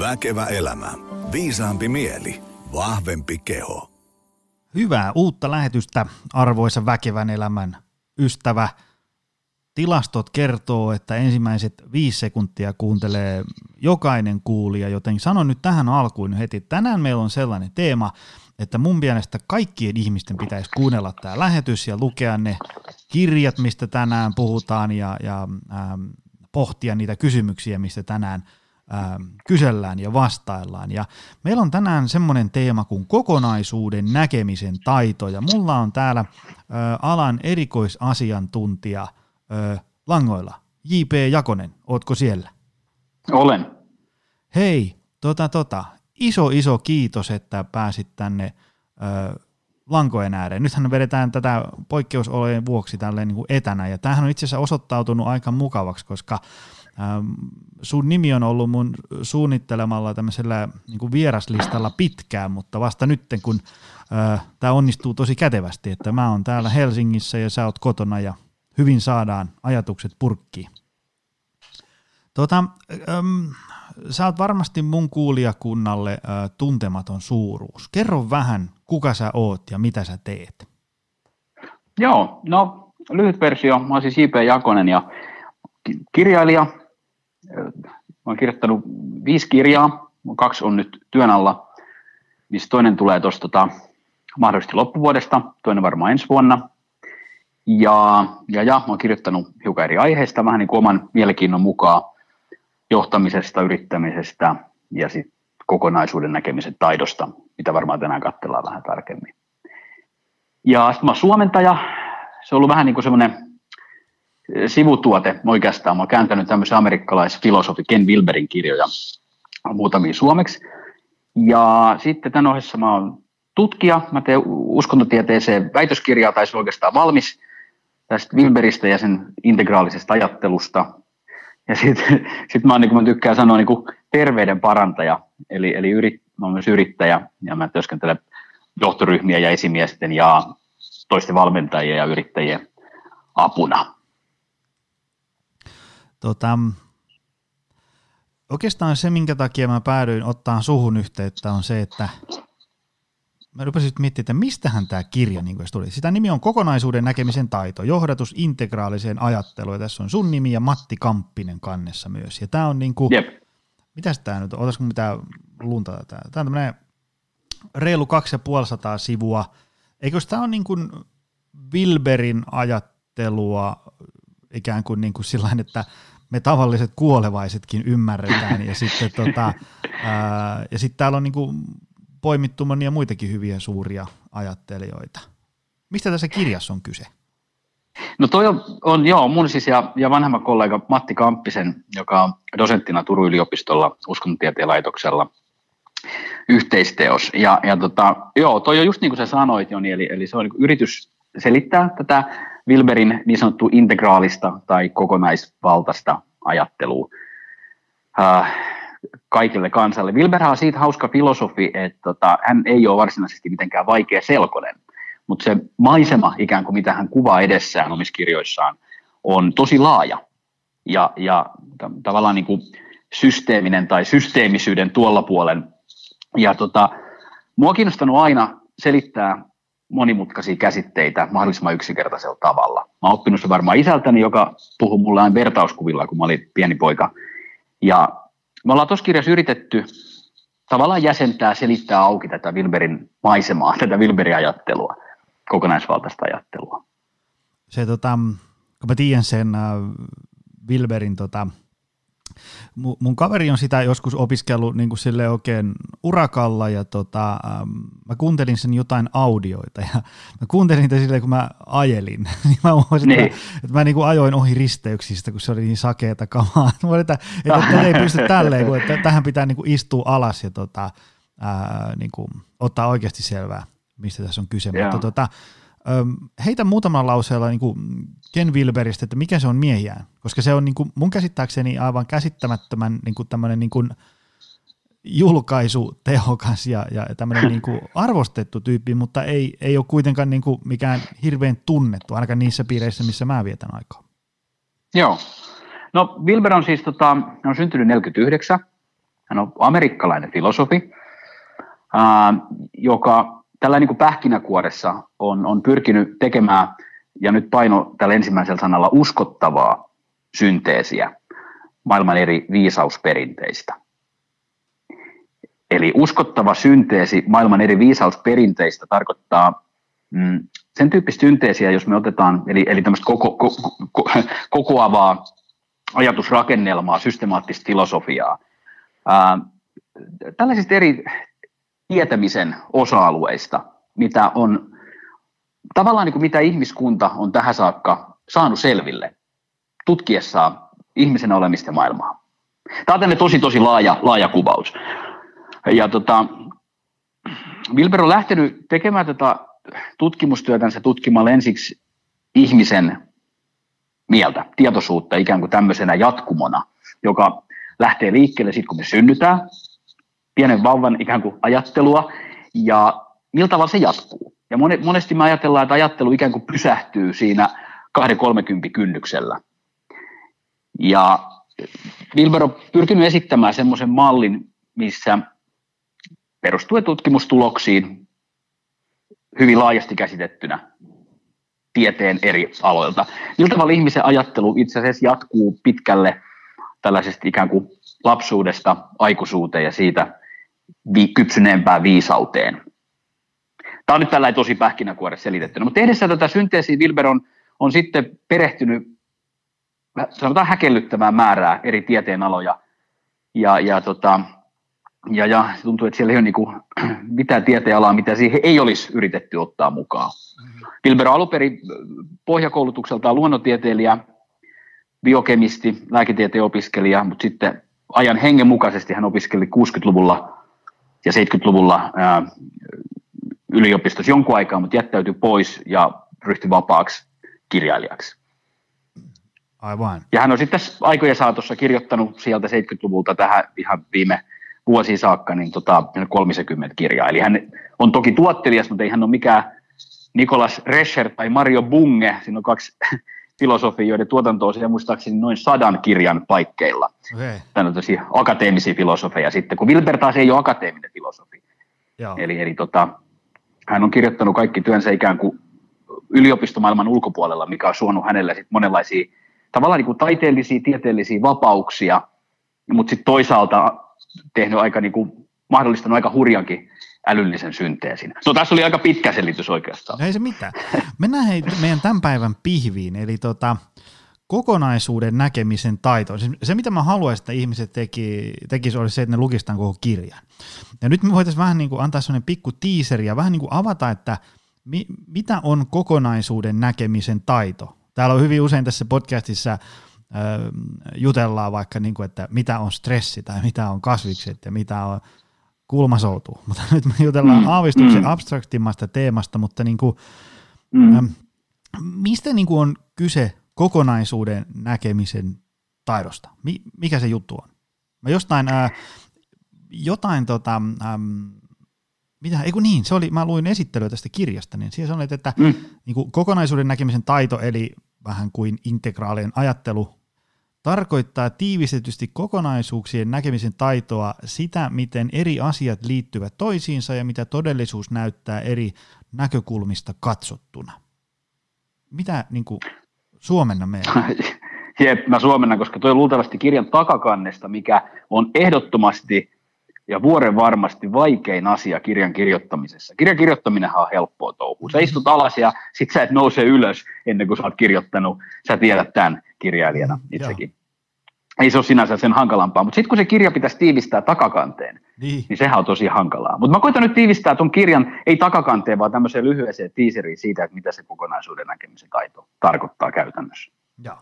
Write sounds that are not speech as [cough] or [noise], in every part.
Väkevä elämä. Viisaampi mieli. Vahvempi keho. Hyvää uutta lähetystä, arvoisa väkevän elämän ystävä. Tilastot kertoo, että ensimmäiset viisi sekuntia kuuntelee jokainen kuulija, joten sanon nyt tähän alkuun heti, tänään meillä on sellainen teema, että mun mielestä kaikkien ihmisten pitäisi kuunnella tämä lähetys ja lukea ne kirjat, mistä tänään puhutaan ja, ja ähm, pohtia niitä kysymyksiä, mistä tänään kysellään ja vastaillaan. Ja meillä on tänään semmoinen teema kuin kokonaisuuden näkemisen taito ja mulla on täällä alan erikoisasiantuntija langoilla. J.P. Jakonen, ootko siellä? Olen. Hei, tota tota, iso iso kiitos, että pääsit tänne ö, lankojen ääreen. Nythän vedetään tätä poikkeusolojen vuoksi tälleen niin kuin etänä, ja tämähän on itse asiassa osoittautunut aika mukavaksi, koska ähm, sun nimi on ollut mun suunnittelemalla tämmöisellä niin kuin vieraslistalla pitkään, mutta vasta nyt, kun äh, tämä onnistuu tosi kätevästi, että mä oon täällä Helsingissä ja sä oot kotona ja hyvin saadaan ajatukset purkkiin. Tota, ähm, sä oot varmasti mun kuulijakunnalle äh, tuntematon suuruus. Kerro vähän, kuka sä oot ja mitä sä teet. Joo, no lyhyt versio. Mä oon siis J.P. Jakonen ja kirjailija. Oon kirjoittanut viisi kirjaa, kaksi on nyt työn alla, missä toinen tulee tuosta tota, mahdollisesti loppuvuodesta, toinen varmaan ensi vuonna. Ja, ja, ja oon kirjoittanut hiukan eri aiheista, vähän niin kuin oman mielenkiinnon mukaan johtamisesta, yrittämisestä ja sitten kokonaisuuden näkemisen taidosta, mitä varmaan tänään katsellaan vähän tarkemmin. Ja sitten mä oon suomentaja. Se on ollut vähän niin kuin semmoinen sivutuote oikeastaan. Mä oon kääntänyt tämmöisen amerikkalaisfilosofi Ken Wilberin kirjoja muutamia suomeksi. Ja sitten tämän ohessa mä oon tutkija. Mä teen uskontotieteeseen väitöskirjaa, tai se oikeastaan valmis tästä Wilberistä ja sen integraalisesta ajattelusta. Ja sitten [laughs] sit mä, niin mä tykkään sanoa niin terveyden parantaja, eli, eli yrit, mä olen myös yrittäjä ja mä työskentelen johtoryhmiä ja esimiesten ja toisten valmentajien ja yrittäjien apuna. Tota, oikeastaan se, minkä takia mä päädyin ottaa suhun yhteyttä, on se, että mä rupesin miettimään, että mistähän tämä kirja niin tuli. Sitä nimi on Kokonaisuuden näkemisen taito, johdatus integraaliseen ajatteluun. Ja tässä on sun nimi ja Matti Kamppinen kannessa myös. Ja tämä on niin kuin, Jep. mitäs tämä nyt, otasiko mitään lunta tätä? Tämä on tämmöinen reilu 2500 sivua. Eikö tämä on niin kuin Wilberin ajattelua ikään kuin, niin kuin sillain, että me tavalliset kuolevaisetkin ymmärretään ja sitten tota, ää, ja sitten täällä on niin kuin poimittu monia muitakin hyviä suuria ajattelijoita. Mistä tässä kirjassa on kyse? No toi on, on joo, mun siis ja, ja vanhemman kollega Matti Kamppisen, joka on dosenttina Turun yliopistolla uskontontieteen laitoksella yhteisteos. Ja, ja tota, joo, toi on just niin kuin sä sanoit, Joni, eli, eli se on niin yritys selittää tätä Wilberin niin sanottua integraalista tai kokonaisvaltaista ajattelua. Äh, kaikille kansalle. Wilberhan on siitä hauska filosofi, että tota, hän ei ole varsinaisesti mitenkään vaikea selkonen, mutta se maisema ikään kuin mitä hän kuvaa edessään omissa kirjoissaan on tosi laaja ja, ja tavallaan niin kuin systeeminen tai systeemisyyden tuolla puolen. Ja tota, mua on kiinnostanut aina selittää monimutkaisia käsitteitä mahdollisimman yksinkertaisella tavalla. Mä oon oppinut se varmaan isältäni, joka puhui mulle aina vertauskuvilla, kun mä olin pieni poika. Ja me ollaan tuossa kirjassa yritetty tavallaan jäsentää, selittää auki tätä Wilberin maisemaa, tätä Wilberin ajattelua, kokonaisvaltaista ajattelua. Se, tota, kun mä tiedän sen äh, Wilberin tota, mun kaveri on sitä joskus opiskellut niin kuin sille oikein urakalla ja tota, ähm, mä kuuntelin sen jotain audioita ja [laughs] mä kuuntelin niitä silleen, kun mä ajelin. [laughs] niin mä huomasin, niin. että, että mä niin kuin ajoin ohi risteyksistä, kun se oli niin sakeeta kamaa. [laughs] Mä että, että, että ei pysty tälleen, kun että tähän pitää niin kuin istua alas ja tota, ää, niin kuin, ottaa oikeasti selvää, mistä tässä on kyse. Mutta tota, heitä muutamalla lauseella niin kuin Ken Wilberistä, että mikä se on miehiään, koska se on niin kuin mun käsittääkseni aivan käsittämättömän niin kuin tämmöinen niin kuin julkaisu tehokas ja, ja tämmöinen [clears throat] niin kuin arvostettu tyyppi, mutta ei, ei ole kuitenkaan niin kuin mikään hirveän tunnettu, ainakaan niissä piireissä, missä mä vietän aikaa. Joo. No Wilber on siis tota, on syntynyt 49, Hän on amerikkalainen filosofi, ää, joka tällä niin kuin pähkinäkuoressa on, on pyrkinyt tekemään, ja nyt paino tällä ensimmäisellä sanalla, uskottavaa synteesiä maailman eri viisausperinteistä. Eli uskottava synteesi maailman eri viisausperinteistä tarkoittaa mm, sen tyyppistä synteesiä, jos me otetaan, eli, eli tämmöistä koko, ko, ko, kokoavaa ajatusrakennelmaa, systemaattista filosofiaa, ää, tällaisista eri tietämisen osa-alueista, mitä on tavallaan niin kuin mitä ihmiskunta on tähän saakka saanut selville tutkiessaan ihmisen olemista maailmaa. Tämä on tosi tosi laaja, laaja kuvaus. Ja tota, Wilber on lähtenyt tekemään tätä tutkimustyötänsä tutkimalla ensiksi ihmisen mieltä, tietoisuutta ikään kuin tämmöisenä jatkumona, joka lähtee liikkeelle sitten, kun me synnytään, pienen vauvan ikään kuin ajattelua, ja millä tavalla se jatkuu. Ja monesti me ajatellaan, että ajattelu ikään kuin pysähtyy siinä 2-30 kynnyksellä. Ja Wilber on pyrkinyt esittämään semmoisen mallin, missä perustuen tutkimustuloksiin hyvin laajasti käsitettynä tieteen eri aloilta. Millä tavalla ihmisen ajattelu itse asiassa jatkuu pitkälle tällaisesta ikään kuin lapsuudesta aikuisuuteen ja siitä vi- kypsyneempään viisauteen. Tämä on nyt tällainen tosi pähkinäkuore selitettynä, mutta tehdessä tätä synteesiä Wilber on, on sitten perehtynyt sanotaan häkellyttävää määrää eri tieteenaloja ja, ja tota, ja, ja tuntuu, että siellä ei ole niin kuin [clears throat] mitään tieteenalaa, mitä siihen ei olisi yritetty ottaa mukaan. Wilber on aluperi pohjakoulutukseltaan luonnontieteilijä, biokemisti, lääketieteen opiskelija, mutta sitten ajan hengen mukaisesti hän opiskeli 60-luvulla ja 70-luvulla ää, yliopistossa jonkun aikaa, mutta jättäytyi pois ja ryhtyi vapaaksi kirjailijaksi. Aivan. Ja hän on sitten aikojen saatossa kirjoittanut sieltä 70-luvulta tähän ihan viime vuosiin saakka niin tota, 30 kirjaa. Eli hän on toki tuottelias, mutta ei hän ole mikään Nikolas Rescher tai Mario Bunge. Siinä on kaksi filosofia, joiden tuotanto on muistaakseni noin sadan kirjan paikkeilla. Okay. Tämä on tosi akateemisia filosofeja sitten, kun Wilber taas ei ole akateeminen filosofi. Joo. Eli, eli tota, hän on kirjoittanut kaikki työnsä ikään kuin yliopistomaailman ulkopuolella, mikä on suonut hänelle sit monenlaisia tavallaan niin kuin taiteellisia, tieteellisiä vapauksia, mutta sitten toisaalta tehnyt aika niin kuin, mahdollistanut aika hurjankin älyllisen synteesin. No tässä oli aika pitkä selitys oikeastaan. No ei se mitään. Mennään hei, meidän tämän päivän pihviin, eli tota, kokonaisuuden näkemisen taito. Siis se, mitä mä haluaisin, että ihmiset teki, tekisi, olisi se, että ne lukistaan koko kirjan. Ja nyt me voitaisiin vähän niin kuin antaa sellainen pikku tiiseri ja vähän niin kuin avata, että mi, mitä on kokonaisuuden näkemisen taito. Täällä on hyvin usein tässä podcastissa jutellaan vaikka, niin kuin, että mitä on stressi tai mitä on kasvikset ja mitä on kulmasoutu. [laughs] Mutta nyt me jutellaan mm. aavistuksen mm. abstraktimmasta teemasta, mutta niin kuin, mm. ähm, mistä niin kuin on kyse kokonaisuuden näkemisen taidosta? Mi- mikä se juttu on? Mä jostain, äh, jotain tota, ähm, mitä, ei kun niin, se oli, mä luin esittelyä tästä kirjasta, niin siellä sanoit, että mm. niin kuin kokonaisuuden näkemisen taito, eli vähän kuin integraalien ajattelu, tarkoittaa tiivistetysti kokonaisuuksien näkemisen taitoa sitä, miten eri asiat liittyvät toisiinsa ja mitä todellisuus näyttää eri näkökulmista katsottuna. Mitä niin kuin, suomenna meidän? [laughs] Jep, mä suomennan, koska tuo luultavasti kirjan takakannesta, mikä on ehdottomasti ja vuoren varmasti vaikein asia kirjan kirjoittamisessa. Kirjan kirjoittaminen on helppoa touhua. Sä istut alas ja sit sä et nouse ylös ennen kuin sä oot kirjoittanut, sä tiedät tämän kirjailijana itsekin. Ei se ole sinänsä sen hankalampaa, mutta sitten kun se kirja pitäisi tiivistää takakanteen, niin, niin sehän on tosi hankalaa. Mutta mä koitan nyt tiivistää tuon kirjan, ei takakanteen, vaan tämmöiseen lyhyeseen tiiseriin siitä, että mitä se kokonaisuuden näkemisen taito tarkoittaa käytännössä. Ja.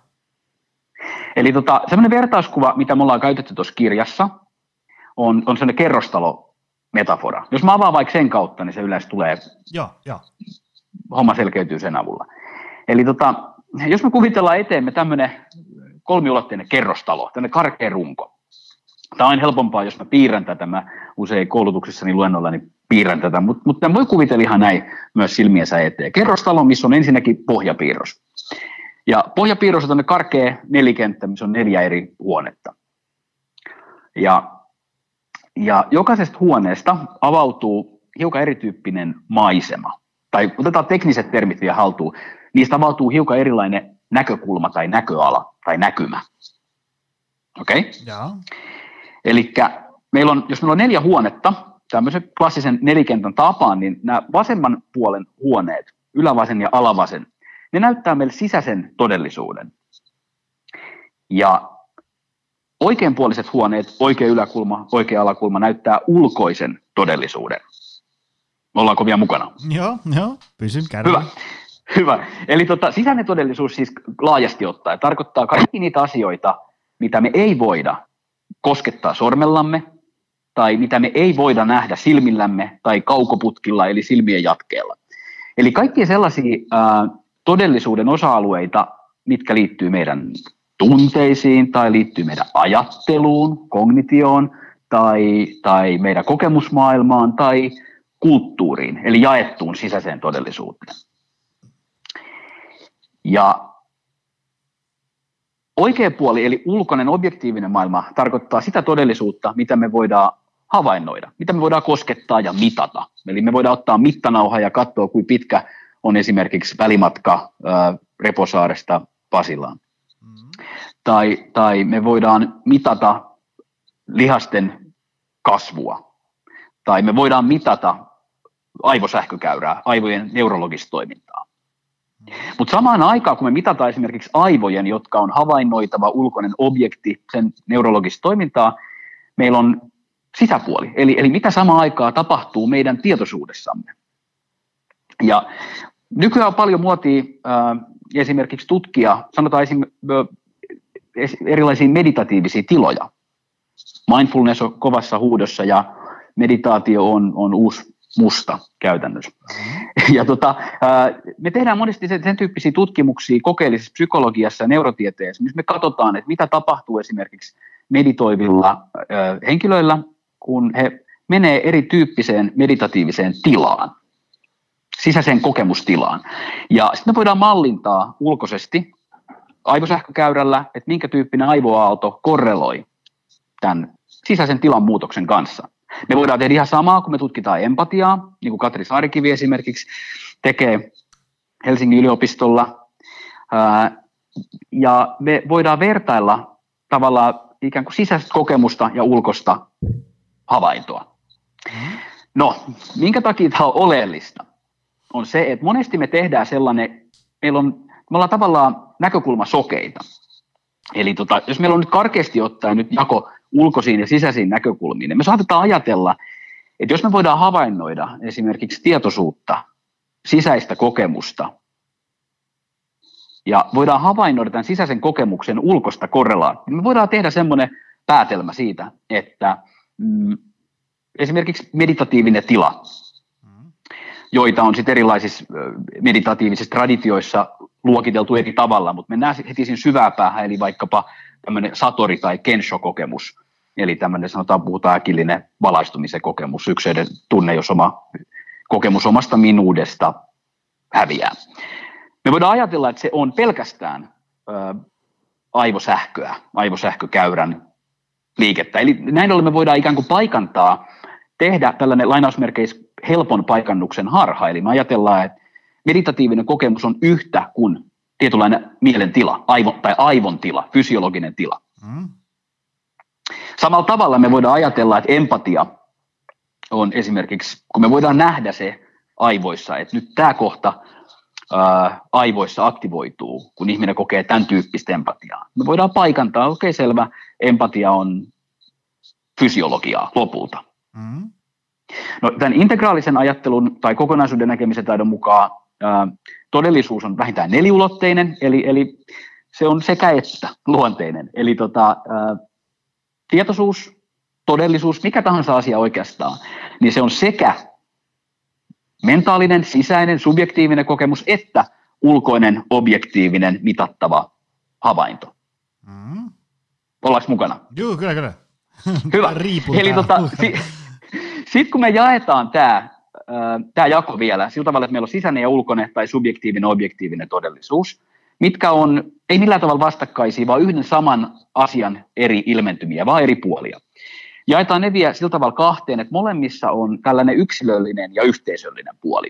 Eli tota, semmoinen vertauskuva, mitä me ollaan käytetty tuossa kirjassa, on, on sellainen kerrostalo metafora. Jos mä avaan vaikka sen kautta, niin se yleensä tulee, ja, ja. homma selkeytyy sen avulla. Eli tota, jos me kuvitellaan eteemme tämmöinen kolmiulotteinen kerrostalo, tämmöinen karkea runko. Tämä on helpompaa, jos mä piirrän tätä. Mä usein koulutuksessani luennolla niin piirrän tätä, mutta mut voi kuvitella ihan näin myös silmiensä eteen. Kerrostalo, missä on ensinnäkin pohjapiirros. Ja pohjapiirros on karkea nelikenttä, missä on neljä eri huonetta. Ja Ja jokaisesta huoneesta avautuu hiukan erityyppinen maisema. Tai otetaan tekniset termit vielä haltuun. Niistä avautuu hiukan erilainen näkökulma tai näköala tai näkymä. Okei? Okay? Eli meillä on, jos meillä on neljä huonetta, tämmöisen klassisen nelikentän tapaan, niin nämä vasemman puolen huoneet, ylävasen ja alavasen, ne näyttää meille sisäisen todellisuuden. Ja oikeanpuoliset huoneet, oikea yläkulma, oikea alakulma näyttää ulkoisen todellisuuden. Ollaanko vielä mukana? Joo, joo, pysyn kärryllä. Hyvä. Hyvä. Eli tota, sisäinen todellisuus siis laajasti ottaen tarkoittaa kaikki niitä asioita, mitä me ei voida koskettaa sormellamme, tai mitä me ei voida nähdä silmillämme tai kaukoputkilla, eli silmien jatkeella. Eli kaikkia sellaisia ää, todellisuuden osa-alueita, mitkä liittyy meidän tunteisiin tai liittyy meidän ajatteluun, kognitioon tai, tai meidän kokemusmaailmaan tai kulttuuriin, eli jaettuun sisäiseen todellisuuteen. Ja oikea puoli, eli ulkoinen objektiivinen maailma, tarkoittaa sitä todellisuutta, mitä me voidaan havainnoida, mitä me voidaan koskettaa ja mitata. Eli me voidaan ottaa mittanauha ja katsoa, kuinka pitkä on esimerkiksi välimatka Reposaaresta Pasilaan. Tai, tai me voidaan mitata lihasten kasvua. Tai me voidaan mitata aivosähkökäyrää, aivojen neurologista toimintaa. Mutta samaan aikaan, kun me mitataan esimerkiksi aivojen, jotka on havainnoitava ulkoinen objekti, sen neurologista toimintaa, meillä on sisäpuoli. Eli, eli mitä samaan aikaan tapahtuu meidän tietoisuudessamme. Ja nykyään on paljon muotia äh, esimerkiksi tutkia, sanotaan esim, erilaisia meditatiivisia tiloja. Mindfulness on kovassa huudossa ja meditaatio on, on uusi musta käytännössä. Mm-hmm. Ja tota, me tehdään monesti sen, sen tyyppisiä tutkimuksia kokeellisessa psykologiassa ja neurotieteessä, missä me katsotaan, että mitä tapahtuu esimerkiksi meditoivilla henkilöillä, kun he menee erityyppiseen meditatiiviseen tilaan, sisäiseen kokemustilaan. Ja sitten me voidaan mallintaa ulkoisesti aivosähkökäyrällä, että minkä tyyppinen aivoaalto korreloi tämän sisäisen tilan muutoksen kanssa. Me voidaan tehdä ihan samaa, kun me tutkitaan empatiaa, niin kuin Katri Saarikivi esimerkiksi tekee Helsingin yliopistolla. Ja me voidaan vertailla tavallaan ikään kuin sisäistä kokemusta ja ulkosta havaintoa. No, minkä takia tämä on oleellista? On se, että monesti me tehdään sellainen, meillä on, me ollaan tavallaan näkökulmasokeita. Eli tota, jos meillä on nyt karkeasti ottaen nyt jako ulkoisiin ja sisäisiin näkökulmiin. Me saatetaan ajatella, että jos me voidaan havainnoida esimerkiksi tietoisuutta, sisäistä kokemusta, ja voidaan havainnoida tämän sisäisen kokemuksen ulkosta korrelaan, niin me voidaan tehdä semmoinen päätelmä siitä, että mm, esimerkiksi meditatiivinen tila, joita on sitten erilaisissa meditatiivisissa traditioissa luokiteltu eri tavalla, mutta mennään heti siinä syvää päähän, eli vaikkapa tämmöinen satori- tai kensho-kokemus, eli tämmöinen sanotaan puhutaan äkillinen valaistumisen kokemus, ykseiden tunne, jos oma kokemus omasta minuudesta häviää. Me voidaan ajatella, että se on pelkästään ö, aivosähköä, aivosähkökäyrän liikettä. Eli näin ollen me voidaan ikään kuin paikantaa, tehdä tällainen lainausmerkeis helpon paikannuksen harha. Eli me ajatellaan, että meditatiivinen kokemus on yhtä kuin tietynlainen mielentila aivo, tai aivon tila, fysiologinen tila. Mm. Samalla tavalla me voidaan ajatella, että empatia on esimerkiksi, kun me voidaan nähdä se aivoissa, että nyt tämä kohta ää, aivoissa aktivoituu, kun ihminen kokee tämän tyyppistä empatiaa. Me voidaan paikantaa, okei okay, selvä, empatia on fysiologiaa lopulta. Mm. No, tämän integraalisen ajattelun tai kokonaisuuden näkemisen taidon mukaan todellisuus on vähintään neliulotteinen, eli, eli se on sekä että luonteinen. Eli tota, tietoisuus, todellisuus, mikä tahansa asia oikeastaan, niin se on sekä mentaalinen, sisäinen, subjektiivinen kokemus, että ulkoinen, objektiivinen, mitattava havainto. Mm. Ollaanko mukana? Joo, kyllä, kyllä. Hyvä. Eli tota, si, sitten kun me jaetaan tämä tämä jako vielä sillä tavalla, että meillä on sisäinen ja ulkoinen tai subjektiivinen objektiivinen todellisuus, mitkä on ei millään tavalla vastakkaisia, vaan yhden saman asian eri ilmentymiä, vaan eri puolia. jaetaan ne vielä sillä tavalla kahteen, että molemmissa on tällainen yksilöllinen ja yhteisöllinen puoli.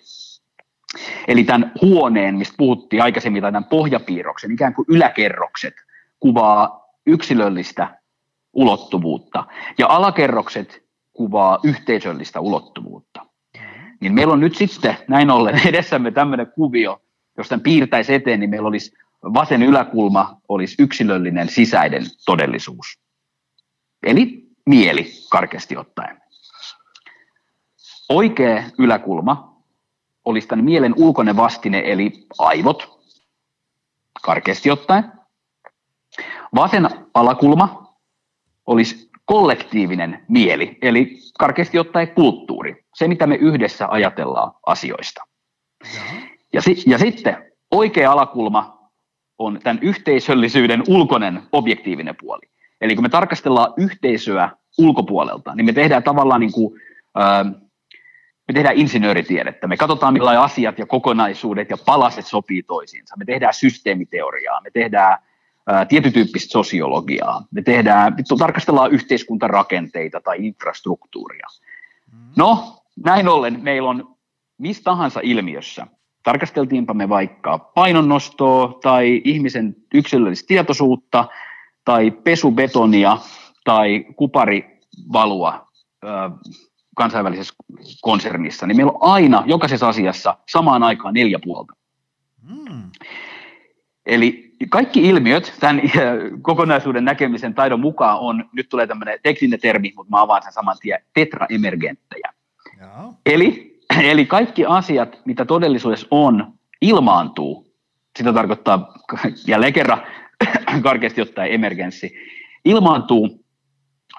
Eli tämän huoneen, mistä puhuttiin aikaisemmin, tai tämän pohjapiirroksen, ikään kuin yläkerrokset, kuvaa yksilöllistä ulottuvuutta, ja alakerrokset kuvaa yhteisöllistä ulottuvuutta. Niin meillä on nyt sitten näin ollen [laughs] edessämme tämmöinen kuvio, jos tämän piirtäisi eteen, niin meillä olisi vasen yläkulma olisi yksilöllinen sisäinen todellisuus. Eli mieli karkeasti ottaen. Oikea yläkulma olisi tämän mielen ulkoinen vastine, eli aivot, karkeasti ottaen. Vasen alakulma olisi kollektiivinen mieli, eli karkeasti ottaen kulttuuri, se mitä me yhdessä ajatellaan asioista. Ja, si- ja sitten oikea alakulma on tämän yhteisöllisyyden ulkoinen objektiivinen puoli. Eli kun me tarkastellaan yhteisöä ulkopuolelta, niin me tehdään tavallaan niin kuin, me tehdään insinööritiedettä, me katsotaan millaisia asiat ja kokonaisuudet ja palaset sopii toisiinsa, me tehdään systeemiteoriaa, me tehdään tietytyyppistä sosiologiaa, me tehdään, me tarkastellaan yhteiskuntarakenteita tai infrastruktuuria. No, näin ollen meillä on mistä tahansa ilmiössä, tarkasteltiinpa me vaikka painonnostoa tai ihmisen yksilöllistä tietoisuutta tai pesubetonia tai kuparivalua kansainvälisessä konsernissa, niin meillä on aina jokaisessa asiassa samaan aikaan neljä puolta. Mm. Eli kaikki ilmiöt tämän kokonaisuuden näkemisen taidon mukaan on, nyt tulee tämmöinen tekninen termi, mutta mä avaan sen saman tien, tetraemergenttejä. Eli, eli kaikki asiat, mitä todellisuudessa on, ilmaantuu. Sitä tarkoittaa jälleen kerran [coughs] karkeasti ottaen emergenssi. Ilmaantuu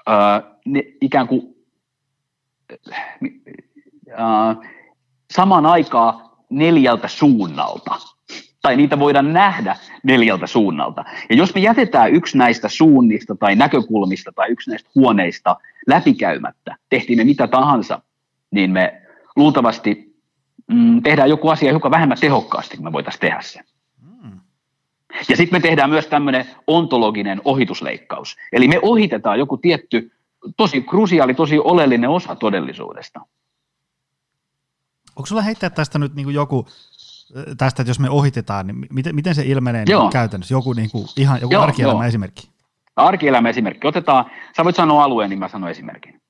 äh, ne, ikään kuin äh, samaan aikaan neljältä suunnalta. Tai niitä voidaan nähdä neljältä suunnalta. Ja jos me jätetään yksi näistä suunnista tai näkökulmista tai yksi näistä huoneista läpikäymättä, tehtiin me mitä tahansa, niin me luultavasti mm, tehdään joku asia joka vähemmän tehokkaasti, kun me voitaisiin tehdä se. Ja sitten me tehdään myös tämmöinen ontologinen ohitusleikkaus. Eli me ohitetaan joku tietty tosi krusiaali, tosi oleellinen osa todellisuudesta. Onko sulla heittää tästä nyt niin joku, tästä, että jos me ohitetaan, niin miten, miten se ilmenee niin käytännössä? Joku, niin kuin, ihan, joku arkielämä esimerkki. Arkielämä esimerkki. Otetaan, sä voit sanoa alueen, niin mä sanon esimerkin.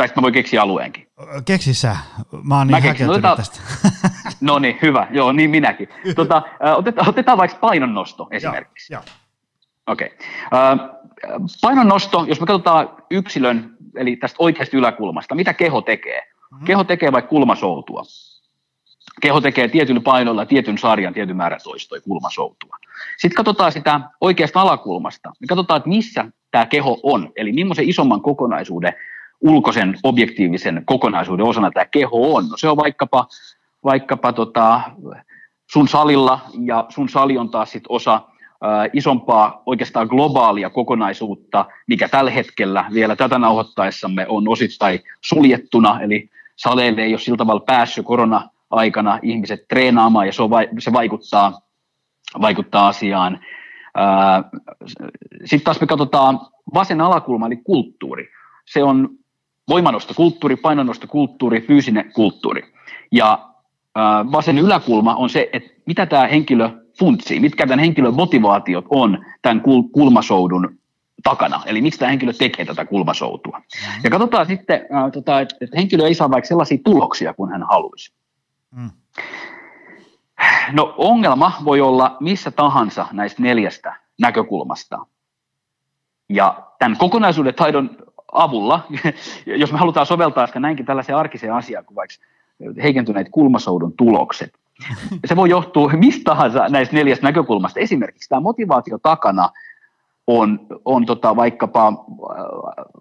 Tai sitten mä voin keksiä alueenkin. Keksi sä. Mä oon niin mä otetaan, tästä. [laughs] no niin, hyvä. Joo, niin minäkin. [laughs] Tota, otetaan, otetaan vaikka painonnosto esimerkiksi. Joo, Okei. Okay. Painonnosto, jos me katsotaan yksilön, eli tästä oikeasta yläkulmasta, mitä keho tekee? Mm-hmm. Keho tekee vaikka kulmasoutua. Keho tekee tietyllä painolla tietyn sarjan, tietyn määrän toistoja kulmasoutua. Sitten katsotaan sitä oikeasta alakulmasta. Me katsotaan, että missä tämä keho on, eli millaisen isomman kokonaisuuden ulkoisen objektiivisen kokonaisuuden osana tämä keho on. No se on vaikkapa, vaikkapa tota, sun salilla ja sun sali on taas sit osa isompaa oikeastaan globaalia kokonaisuutta, mikä tällä hetkellä vielä tätä nauhoittaessamme on osittain suljettuna, eli saleille ei ole sillä tavalla päässyt korona-aikana ihmiset treenaamaan ja se, on, se vaikuttaa, vaikuttaa asiaan. Sitten taas me katsotaan vasen alakulma, eli kulttuuri. Se on voimanostokulttuuri, painonnostokulttuuri, fyysinen kulttuuri. Ja vasen yläkulma on se, että mitä tämä henkilö funtsii, mitkä tämän henkilön motivaatiot on tämän kul- kulmasoudun takana, eli miksi tämä henkilö tekee tätä kulmasoutua. Mm-hmm. Ja katsotaan sitten, äh, tota, että, että henkilö ei saa vaikka sellaisia tuloksia kuin hän haluaisi. Mm. No ongelma voi olla missä tahansa näistä neljästä näkökulmasta. Ja tämän kokonaisuuden taidon avulla, [laughs] jos me halutaan soveltaa sitä näinkin tällaiseen arkiseen asiaan kuin vaikka heikentyneet kulmasoudun tulokset. [laughs] Se voi johtua mistä tahansa näistä neljästä näkökulmasta. Esimerkiksi tämä motivaatio takana on, on tota vaikkapa, äh,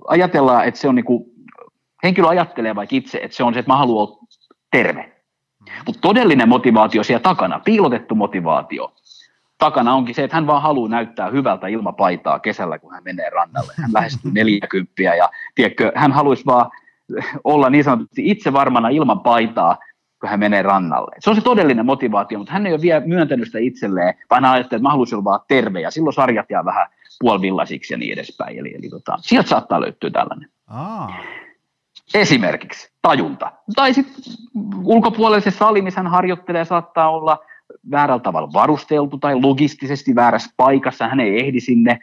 ajatellaan, että se on niinku, henkilö ajattelee vaikka itse, että se on se, että mä haluan olla terve. Mutta todellinen motivaatio siellä takana, piilotettu motivaatio, takana onkin se, että hän vaan haluaa näyttää hyvältä ilmapaitaa kesällä, kun hän menee rannalle. Hän lähestyy neljäkymppiä ja tiedätkö, hän haluaisi vaan olla niin sanotusti itse varmana ilman paitaa, kun hän menee rannalle. Se on se todellinen motivaatio, mutta hän ei ole vielä myöntänyt sitä itselleen, vaan hän ajattelee, että mä haluaisin olla vaan terve, ja silloin sarjat jää vähän puolivillaisiksi ja niin edespäin. Eli, eli tota, sieltä saattaa löytyä tällainen. Aa. Esimerkiksi tajunta. Tai sitten ulkopuolelle se sali, missä hän harjoittelee, saattaa olla väärällä tavalla varusteltu tai logistisesti väärässä paikassa. Hän ei ehdi sinne,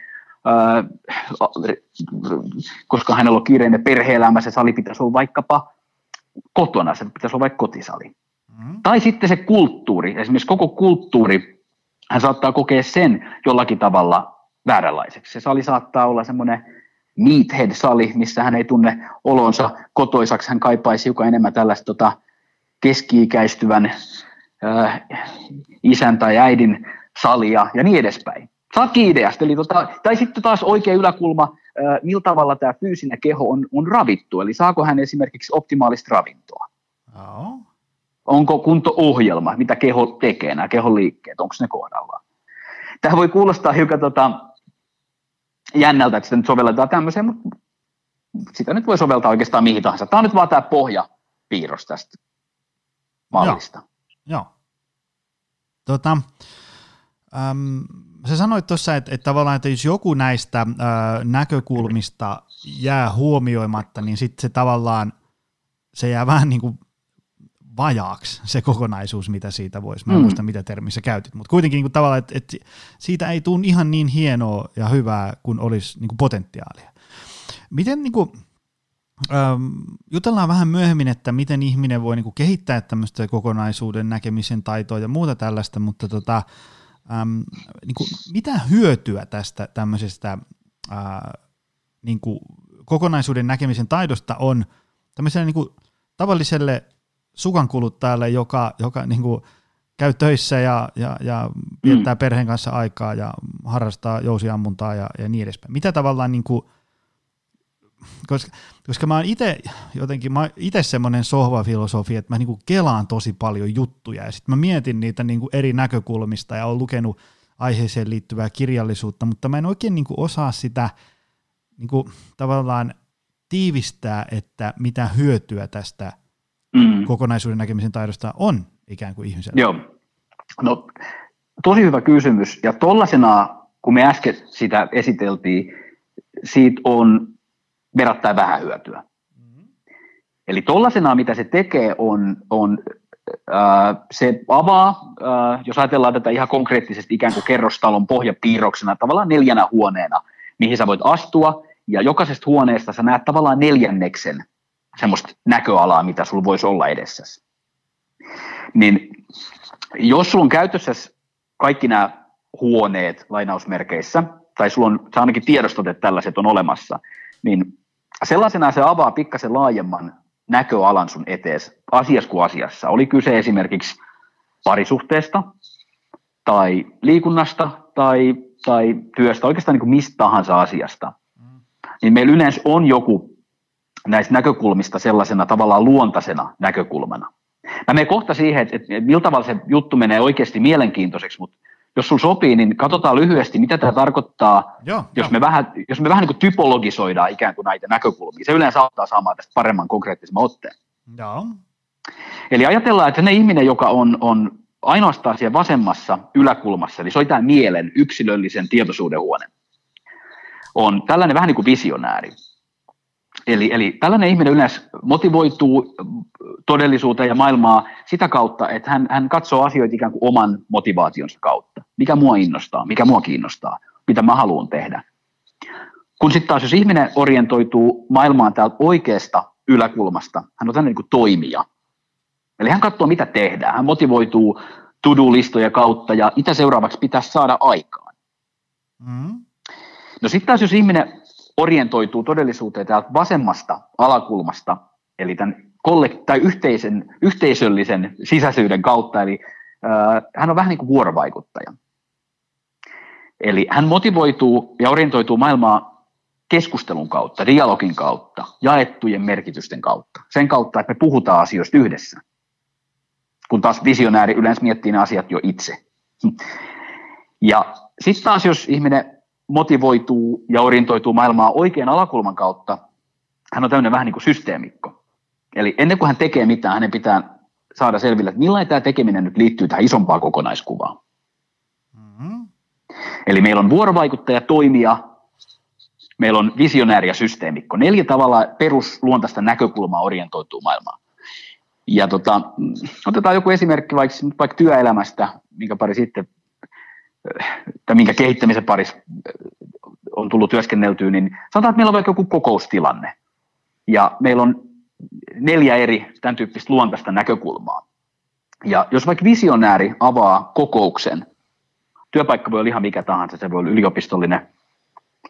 koska hänellä on kiireinen perhe-elämä. Se sali pitäisi olla vaikkapa kotona, se pitäisi olla vaikka kotisali. Mm. Tai sitten se kulttuuri, esimerkiksi koko kulttuuri, hän saattaa kokea sen jollakin tavalla vääränlaiseksi. Se sali saattaa olla semmoinen meathead-sali, missä hän ei tunne olonsa kotoisaksi, hän kaipaisi hiukan enemmän tällaista tota, keski-ikäistyvän äh, isän tai äidin salia ja niin edespäin. Saatkin ideasta. Eli tota, tai sitten taas oikea yläkulma, äh, millä tavalla tämä fyysinen keho on, on ravittu, eli saako hän esimerkiksi optimaalista ravintoa. Oh. Onko kunto-ohjelma, mitä keho tekee, nämä kehon liikkeet, onko ne kohdallaan. Tähän voi kuulostaa hiukan tota, jännältä, että sitä nyt sovelletaan tämmöiseen, mutta sitä nyt voi soveltaa oikeastaan mihin tahansa. Tämä on nyt vaan tämä pohjapiirros tästä mallista. Joo. Joo. Tota, äm, sä sanoit tuossa, että, että tavallaan, että jos joku näistä äh, näkökulmista jää huomioimatta, niin sitten se tavallaan, se jää [laughs] vähän niin kuin vajaaksi se kokonaisuus, mitä siitä voisi. Mä en mm. muista, mitä termissä käytit, mutta kuitenkin niin tavallaan, että, että siitä ei tule ihan niin hienoa ja hyvää kuin olisi niin kuin potentiaalia. Miten niin kuin, jutellaan vähän myöhemmin, että miten ihminen voi niin kuin kehittää tämmöistä kokonaisuuden näkemisen taitoa ja muuta tällaista, mutta tota, ähm, niin kuin, mitä hyötyä tästä tämmöisestä äh, niin kuin kokonaisuuden näkemisen taidosta on tämmöiselle niin kuin, tavalliselle sukan kuluttajalle, joka, joka niin kuin käy töissä ja, ja, ja viettää mm. perheen kanssa aikaa ja harrastaa jousiammuntaa ja, ja niin edespäin. Mitä tavallaan, niin kuin, koska, koska mä oon itse jotenkin, mä itse semmoinen sohvafilosofi, että mä niin kuin kelaan tosi paljon juttuja ja sitten mä mietin niitä niin kuin eri näkökulmista ja oon lukenut aiheeseen liittyvää kirjallisuutta, mutta mä en oikein niin kuin osaa sitä niin kuin, tavallaan tiivistää, että mitä hyötyä tästä – mm. kokonaisuuden näkemisen taidosta on ikään kuin ihmisellä? Joo, no tosi hyvä kysymys. Ja tollasena, kun me äsken sitä esiteltiin, siitä on verrattain vähän hyötyä. Mm-hmm. Eli tollasena, mitä se tekee, on, on äh, se avaa, äh, jos ajatellaan tätä ihan konkreettisesti ikään kuin kerrostalon pohjapiirroksena, tavallaan neljänä huoneena, mihin sä voit astua, ja jokaisesta huoneesta sä näet tavallaan neljänneksen semmoista näköalaa, mitä sulla voisi olla edessä. Niin jos sulla on käytössä kaikki nämä huoneet lainausmerkeissä, tai sulla on, ainakin tiedostot, että tällaiset on olemassa, niin sellaisena se avaa pikkasen laajemman näköalan sun etees asiassa kuin asiassa. Oli kyse esimerkiksi parisuhteesta, tai liikunnasta, tai, tai työstä, oikeastaan niin kuin mistä tahansa asiasta. Niin meillä yleensä on joku näistä näkökulmista sellaisena tavallaan luontaisena näkökulmana. Mä menen kohta siihen, että, että millä tavalla se juttu menee oikeasti mielenkiintoiseksi, mutta jos sulla sopii, niin katsotaan lyhyesti, mitä tämä tarkoittaa, joo, jos, jo. Me vähän, jos me vähän niin kuin typologisoidaan ikään kuin näitä näkökulmia. Se yleensä auttaa saamaan tästä paremman konkreettisemman otteen. Joo. Eli ajatellaan, että ne ihminen, joka on, on ainoastaan siellä vasemmassa yläkulmassa, eli se on tämä mielen yksilöllisen tietoisuuden huone, on tällainen vähän niin kuin visionääri. Eli, eli tällainen ihminen yleensä motivoituu todellisuuteen ja maailmaa sitä kautta, että hän, hän katsoo asioita ikään kuin oman motivaationsa kautta. Mikä mua innostaa, mikä mua kiinnostaa, mitä mä haluan tehdä. Kun sitten taas jos ihminen orientoituu maailmaan täältä oikeasta yläkulmasta, hän on tämmöinen niin toimija. Eli hän katsoo, mitä tehdään. Hän motivoituu to-do-listoja kautta ja mitä seuraavaksi pitäisi saada aikaan. Mm. No sitten taas jos ihminen orientoituu todellisuuteen täältä vasemmasta alakulmasta, eli tämän kollek- tai yhteisen, yhteisöllisen sisäisyyden kautta, eli äh, hän on vähän niin kuin vuorovaikuttaja. Eli hän motivoituu ja orientoituu maailmaa keskustelun kautta, dialogin kautta, jaettujen merkitysten kautta. Sen kautta, että me puhutaan asioista yhdessä. Kun taas visionääri yleensä miettii ne asiat jo itse. Ja sitten taas, jos ihminen motivoituu ja orientoituu maailmaa oikean alakulman kautta, hän on tämmöinen vähän niin kuin systeemikko. Eli ennen kuin hän tekee mitään, hänen pitää saada selville, että millainen tämä tekeminen nyt liittyy tähän isompaan kokonaiskuvaan. Mm-hmm. Eli meillä on vuorovaikuttaja, toimija, meillä on visionääri ja systeemikko. Neljä tavalla perusluontaista näkökulmaa orientoituu maailmaan. Ja tota, otetaan joku esimerkki vaikka, vaikka työelämästä, minkä pari sitten, tai minkä kehittämisen parissa on tullut työskenneltyä, niin sanotaan, että meillä on vaikka joku kokoustilanne. Ja meillä on neljä eri tämän tyyppistä luontaista näkökulmaa. Ja jos vaikka visionääri avaa kokouksen, työpaikka voi olla ihan mikä tahansa, se voi olla yliopistollinen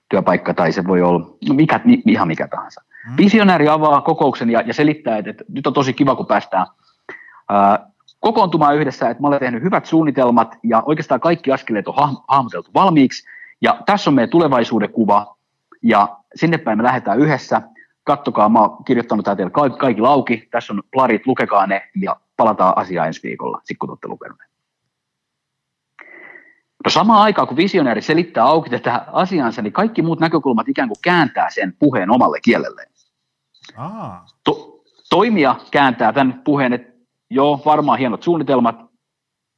työpaikka tai se voi olla no mikä, ihan mikä tahansa. Mm. Visionääri avaa kokouksen ja, ja selittää, että, että nyt on tosi kiva, kun päästään ää, kokoontumaan yhdessä, että mä olen tehnyt hyvät suunnitelmat ja oikeastaan kaikki askeleet on hahmoteltu valmiiksi ja tässä on meidän tulevaisuuden kuva ja sinne päin me lähdetään yhdessä. Kattokaa, mä oon kirjoittanut tämä teille kaikki, kaikki lauki, tässä on plarit, lukekaa ne ja palataan asiaan ensi viikolla, sit kun olette lukenut No samaan aikaan, kun visionääri selittää auki tätä asiansa, niin kaikki muut näkökulmat ikään kuin kääntää sen puheen omalle kielelleen. To- toimija kääntää tämän puheen, että joo, varmaan hienot suunnitelmat,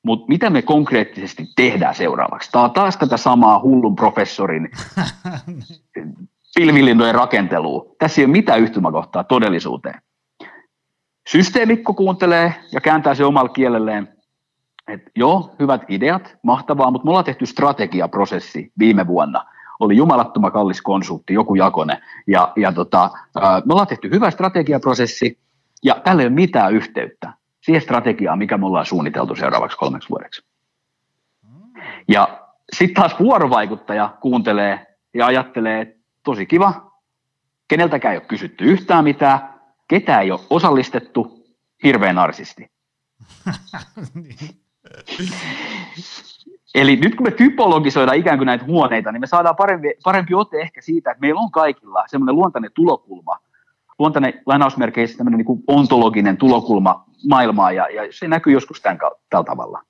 mutta mitä me konkreettisesti tehdään seuraavaksi? Tämä on taas tätä samaa hullun professorin [laughs] pilvilinnojen rakentelua. Tässä ei ole mitään yhtymäkohtaa todellisuuteen. Systeemikko kuuntelee ja kääntää se omalla kielelleen, että joo, hyvät ideat, mahtavaa, mutta me ollaan tehty strategiaprosessi viime vuonna. Oli jumalattoma kallis konsultti, joku jakone, ja, ja tota, me ollaan tehty hyvä strategiaprosessi, ja tällä ei ole mitään yhteyttä siihen strategiaan, mikä me ollaan suunniteltu seuraavaksi kolmeksi vuodeksi. Ja sitten taas vuorovaikuttaja kuuntelee ja ajattelee, että tosi kiva, keneltäkään ei ole kysytty yhtään mitään, ketään ei ole osallistettu, hirveän narsisti. [laughs] Eli nyt kun me typologisoidaan ikään kuin näitä huoneita, niin me saadaan parempi, parempi ote ehkä siitä, että meillä on kaikilla semmoinen luontainen tulokulma, luontainen lainausmerkeissä tämmöinen niin kuin ontologinen tulokulma maailmaa, ja, ja se näkyy joskus tämän, tällä tavalla.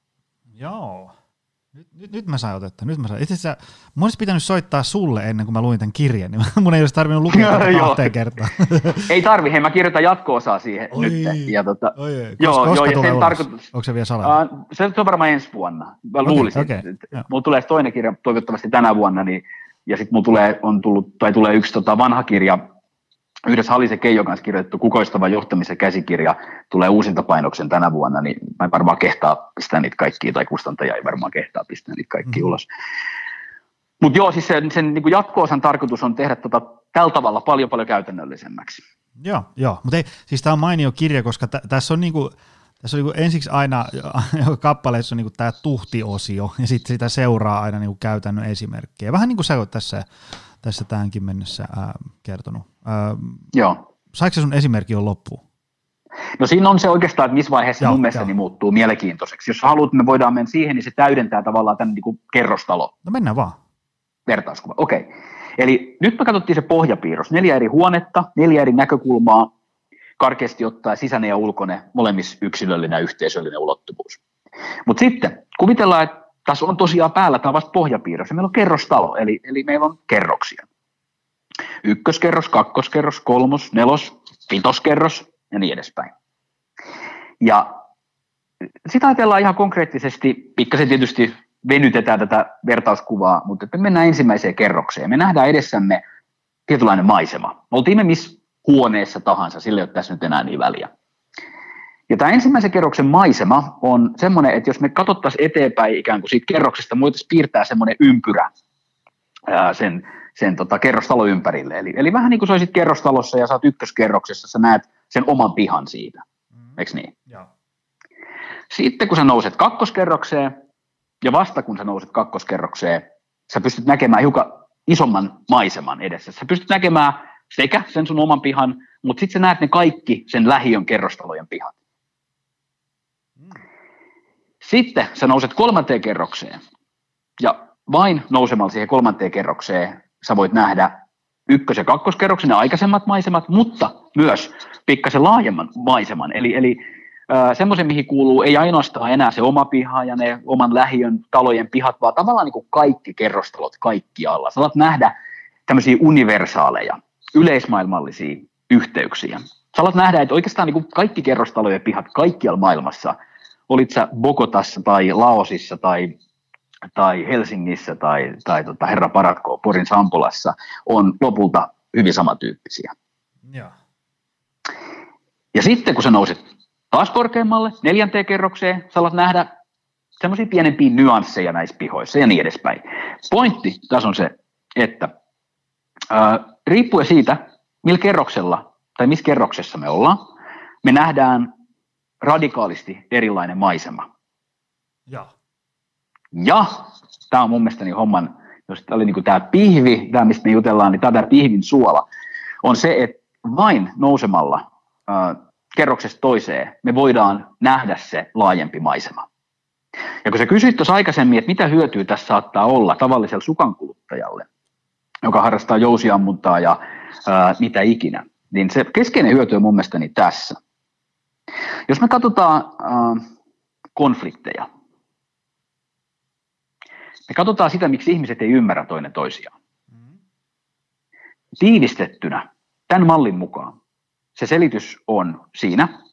Joo. Nyt, nyt, nyt mä sain otetta, nyt mä sain. Itse asiassa mun olisi pitänyt soittaa sulle ennen kuin mä luin tämän kirjan, niin [laughs] mun ei olisi tarvinnut lukea tätä [laughs] kahteen kertaan. [laughs] ei tarvi, hei mä kirjoitan jatko-osaa siihen oi, nyt. Ja tota, oi, oi. Joo, Kos, joo, ja sen tarkoitus, Onko se vielä salainen? Uh, se on varmaan ensi vuonna. Mä okay, luulisin. Okay, mulla tulee toinen kirja toivottavasti tänä vuonna, niin, ja sitten mulla tulee, on tullut, tai tulee yksi tota, vanha kirja, yhdessä Halisen Keijo kanssa kirjoitettu kukoistava johtamisen käsikirja tulee uusintapainoksen tänä vuonna, niin mä en varmaan kehtaa pistää niitä kaikkia, tai kustantaja ei varmaan kehtaa pistää niitä kaikki mm. ulos. Mutta joo, siis sen, sen niin jatko-osan tarkoitus on tehdä tota, tällä tavalla paljon paljon käytännöllisemmäksi. Joo, joo. mutta siis tämä on mainio kirja, koska t- tässä on niinku, tässä on niinku ensiksi aina [laughs] kappaleessa on niinku tämä tuhtiosio, ja sitten sitä seuraa aina niinku käytännön esimerkkejä. Vähän niin kuin sä oot tässä tässä tähänkin mennessä ää, kertonut. Ää, Joo. Saiko se sun esimerkki on loppuun? No siinä on se oikeastaan, että missä vaiheessa joo, mun mielestä niin muuttuu mielenkiintoiseksi. Jos haluat, me voidaan mennä siihen, niin se täydentää tavallaan tämän niin kuin kerrostalo. No mennään vaan. Vertauskuva, okei. Okay. Eli nyt me katsottiin se pohjapiirros. Neljä eri huonetta, neljä eri näkökulmaa, karkeasti ottaa sisäinen ja ulkoinen, molemmissa yksilöllinen ja yhteisöllinen ulottuvuus. Mutta sitten kuvitellaan, että tässä on tosiaan päällä, tämä on vasta pohjapiirros, ja meillä on kerrostalo, eli, eli meillä on kerroksia. Ykköskerros, kakkoskerros, kolmos, nelos, vitoskerros ja niin edespäin. Ja sitä ajatellaan ihan konkreettisesti, pikkasen tietysti venytetään tätä vertauskuvaa, mutta me mennään ensimmäiseen kerrokseen. Me nähdään edessämme tietynlainen maisema. Oltiin me missä huoneessa tahansa, sillä ei ole tässä nyt enää niin väliä. Ja tämä ensimmäisen kerroksen maisema on semmoinen, että jos me katsottaisiin eteenpäin ikään kuin siitä kerroksesta, me voitaisiin piirtää semmoinen ympyrä ää, sen, sen tota, kerrostalo ympärille. Eli, eli vähän niin kuin sä olisit kerrostalossa ja sä oot ykköskerroksessa, sä näet sen oman pihan siitä. Mm. Eikö niin? Ja. Sitten kun sä nouset kakkoskerrokseen, ja vasta kun sä nouset kakkoskerrokseen, sä pystyt näkemään hiukan isomman maiseman edessä. Sä pystyt näkemään sekä sen sun oman pihan, mutta sitten sä näet ne kaikki sen lähiön kerrostalojen pihat. Sitten sä nouset kolmanteen kerrokseen ja vain nousemalla siihen kolmanteen kerrokseen sä voit nähdä ykkös- ja kakkoskerroksen ja aikaisemmat maisemat, mutta myös pikkasen laajemman maiseman. Eli, eli semmoisen, mihin kuuluu ei ainoastaan enää se oma piha ja ne oman lähiön talojen pihat, vaan tavallaan niin kuin kaikki kerrostalot kaikkialla. Sä nähdä tämmöisiä universaaleja, yleismaailmallisia yhteyksiä. Sä nähdä, että oikeastaan niin kuin kaikki kerrostalojen pihat kaikkialla maailmassa – olit sä Bogotassa tai Laosissa tai tai Helsingissä tai, tai tota Herra Paratko Porin Sampolassa on lopulta hyvin samantyyppisiä. Ja. ja sitten kun sä nouset taas korkeammalle, neljänteen kerrokseen, sä alat nähdä semmoisia pienempiä nyansseja näissä pihoissa ja niin edespäin. Pointti tässä on se, että ää, riippuen siitä, millä kerroksella tai missä kerroksessa me ollaan, me nähdään radikaalisti erilainen maisema. Ja, ja tämä on mun mielestäni homman, jos tämä oli niin tämä pihvi, tämä mistä me jutellaan, niin tämä, pihvin suola, on se, että vain nousemalla ää, kerroksesta toiseen me voidaan nähdä se laajempi maisema. Ja kun sä kysyit tuossa aikaisemmin, että mitä hyötyä tässä saattaa olla tavalliselle sukankuluttajalle, joka harrastaa jousiammuntaa ja ää, mitä ikinä, niin se keskeinen hyöty on mun mielestäni tässä. Jos me katsotaan ää, konflikteja, me katsotaan sitä, miksi ihmiset ei ymmärrä toinen toisiaan. Tiivistettynä tämän mallin mukaan se selitys on siinä,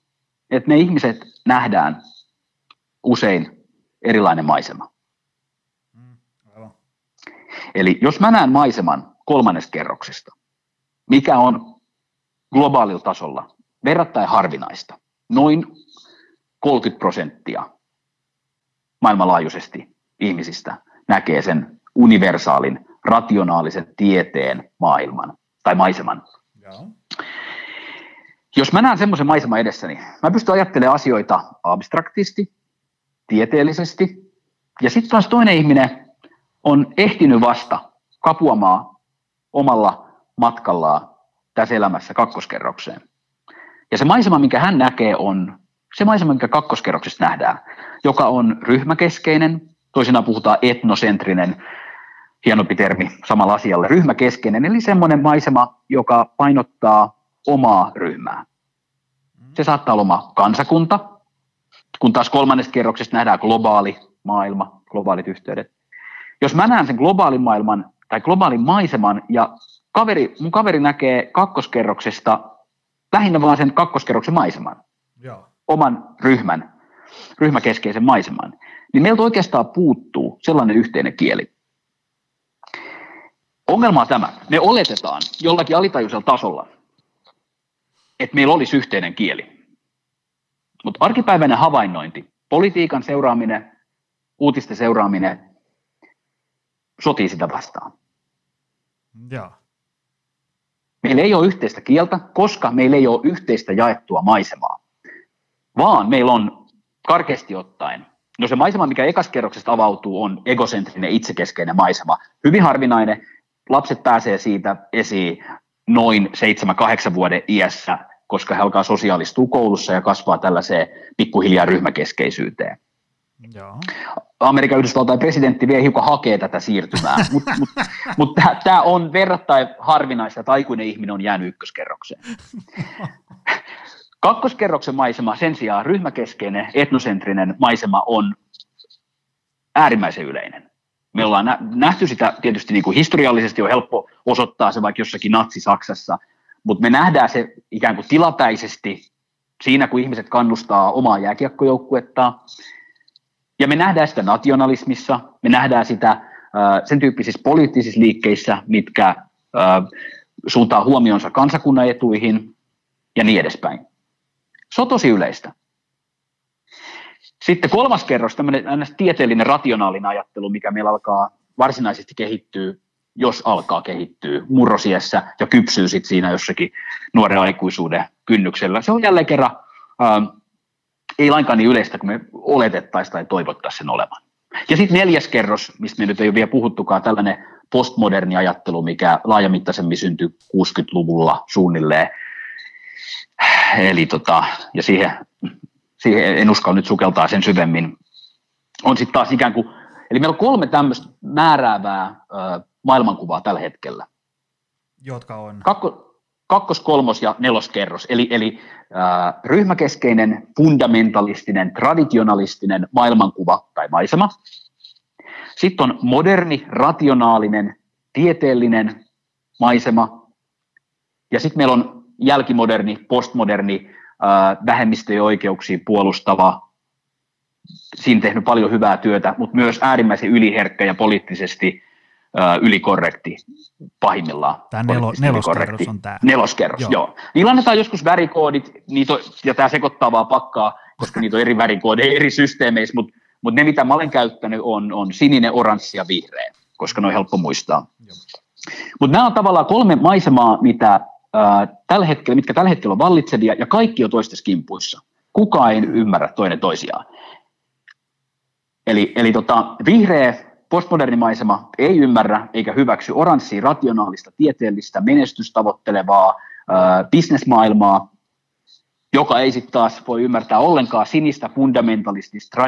että me ihmiset nähdään usein erilainen maisema. Eli jos mä näen maiseman kolmannesta kerroksesta, mikä on globaalilla tasolla verrattain harvinaista, noin 30 prosenttia maailmanlaajuisesti ihmisistä näkee sen universaalin, rationaalisen tieteen maailman tai maiseman. Joo. Jos mä näen semmoisen maiseman edessäni, mä pystyn ajattelemaan asioita abstraktisti, tieteellisesti, ja sitten taas toinen ihminen on ehtinyt vasta kapuamaan omalla matkallaan tässä elämässä kakkoskerrokseen. Ja se maisema, minkä hän näkee, on se maisema, minkä kakkoskerroksessa nähdään, joka on ryhmäkeskeinen, toisinaan puhutaan etnosentrinen, hienompi termi samalla asialle, ryhmäkeskeinen, eli semmoinen maisema, joka painottaa omaa ryhmää. Se saattaa olla oma kansakunta, kun taas kolmannesta kerroksesta nähdään globaali maailma, globaalit yhteydet. Jos mä näen sen globaalin maailman tai globaalin maiseman ja kaveri, mun kaveri näkee kakkoskerroksesta lähinnä vaan sen kakkoskerroksen maiseman, Joo. oman ryhmän, ryhmäkeskeisen maiseman, niin meiltä oikeastaan puuttuu sellainen yhteinen kieli. Ongelma on tämä. Me oletetaan jollakin alitajuisella tasolla, että meillä olisi yhteinen kieli. Mutta arkipäiväinen havainnointi, politiikan seuraaminen, uutisten seuraaminen, sotii sitä vastaan. Ja. Meillä ei ole yhteistä kieltä, koska meillä ei ole yhteistä jaettua maisemaa, vaan meillä on karkeasti ottaen, no se maisema, mikä ekaskerroksesta avautuu, on egocentrinen, itsekeskeinen maisema. Hyvin harvinainen, lapset pääsee siitä esiin noin 7-8 vuoden iässä, koska he alkaa sosiaalistua koulussa ja kasvaa tällaiseen pikkuhiljaa ryhmäkeskeisyyteen. Joo. Amerikan Yhdysvaltain presidentti vielä hiukan hakee tätä siirtymää, mutta mut, mut [laughs] tämä on verrattain harvinaista, että aikuinen ihminen on jäänyt ykköskerrokseen. [laughs] Kakkoskerroksen maisema sen sijaan ryhmäkeskeinen, etnosentrinen maisema on äärimmäisen yleinen. Me ollaan nähty sitä tietysti niin kuin historiallisesti on helppo osoittaa se vaikka jossakin natsi-Saksassa, mutta me nähdään se ikään kuin tilapäisesti siinä, kun ihmiset kannustaa omaa jääkiekkojoukkuettaan, ja me nähdään sitä nationalismissa, me nähdään sitä sen tyyppisissä poliittisissa liikkeissä, mitkä suuntaa huomionsa kansakunnan etuihin ja niin edespäin. Se on tosi yleistä. Sitten kolmas kerros, tämmöinen tieteellinen rationaalinen ajattelu, mikä meillä alkaa varsinaisesti kehittyä, jos alkaa kehittyä murrosiessä ja kypsyy sitten siinä jossakin nuoren aikuisuuden kynnyksellä. Se on jälleen kerran ei lainkaan niin yleistä kuin me oletettaisiin tai toivottaisiin sen olevan. Ja sitten neljäs kerros, mistä me nyt ei ole vielä puhuttukaan, tällainen postmoderni ajattelu, mikä laajamittaisemmin syntyi 60-luvulla suunnilleen. Eli tota, ja siihen, siihen en uskalla nyt sukeltaa sen syvemmin. On sitten taas ikään kuin, eli meillä on kolme tämmöistä määräävää ö, maailmankuvaa tällä hetkellä. Jotka on? Kakko, kakkos-, kolmos- ja neloskerros, eli, eli äh, ryhmäkeskeinen, fundamentalistinen, traditionalistinen maailmankuva tai maisema. Sitten on moderni, rationaalinen, tieteellinen maisema. Ja sitten meillä on jälkimoderni, postmoderni, äh, vähemmistöjen oikeuksia puolustava siinä tehnyt paljon hyvää työtä, mutta myös äärimmäisen yliherkkä ja poliittisesti ylikorrekti pahimmillaan. Tämä nelo, neloskerros on tämä. Neloskerros, joo. joo. Niillä annetaan joskus värikoodit, niitä on, ja tämä sekoittaa vaan pakkaa, koska niitä on eri värikoodeja eri systeemeissä, mutta mut ne mitä mä olen käyttänyt on, on sininen, oranssi ja vihreä, koska ne on helppo muistaa. Mutta nämä on tavallaan kolme maisemaa, mitä, äh, tällä hetkellä, mitkä tällä hetkellä on vallitsevia, ja kaikki on toisten kimpuissa. Kukaan ei ymmärrä toinen toisiaan. Eli, eli tota, vihreä postmoderni maisema ei ymmärrä eikä hyväksy oranssia rationaalista, tieteellistä, menestystavoittelevaa äh, bisnesmaailmaa, joka ei sitten taas voi ymmärtää ollenkaan sinistä fundamentalistista,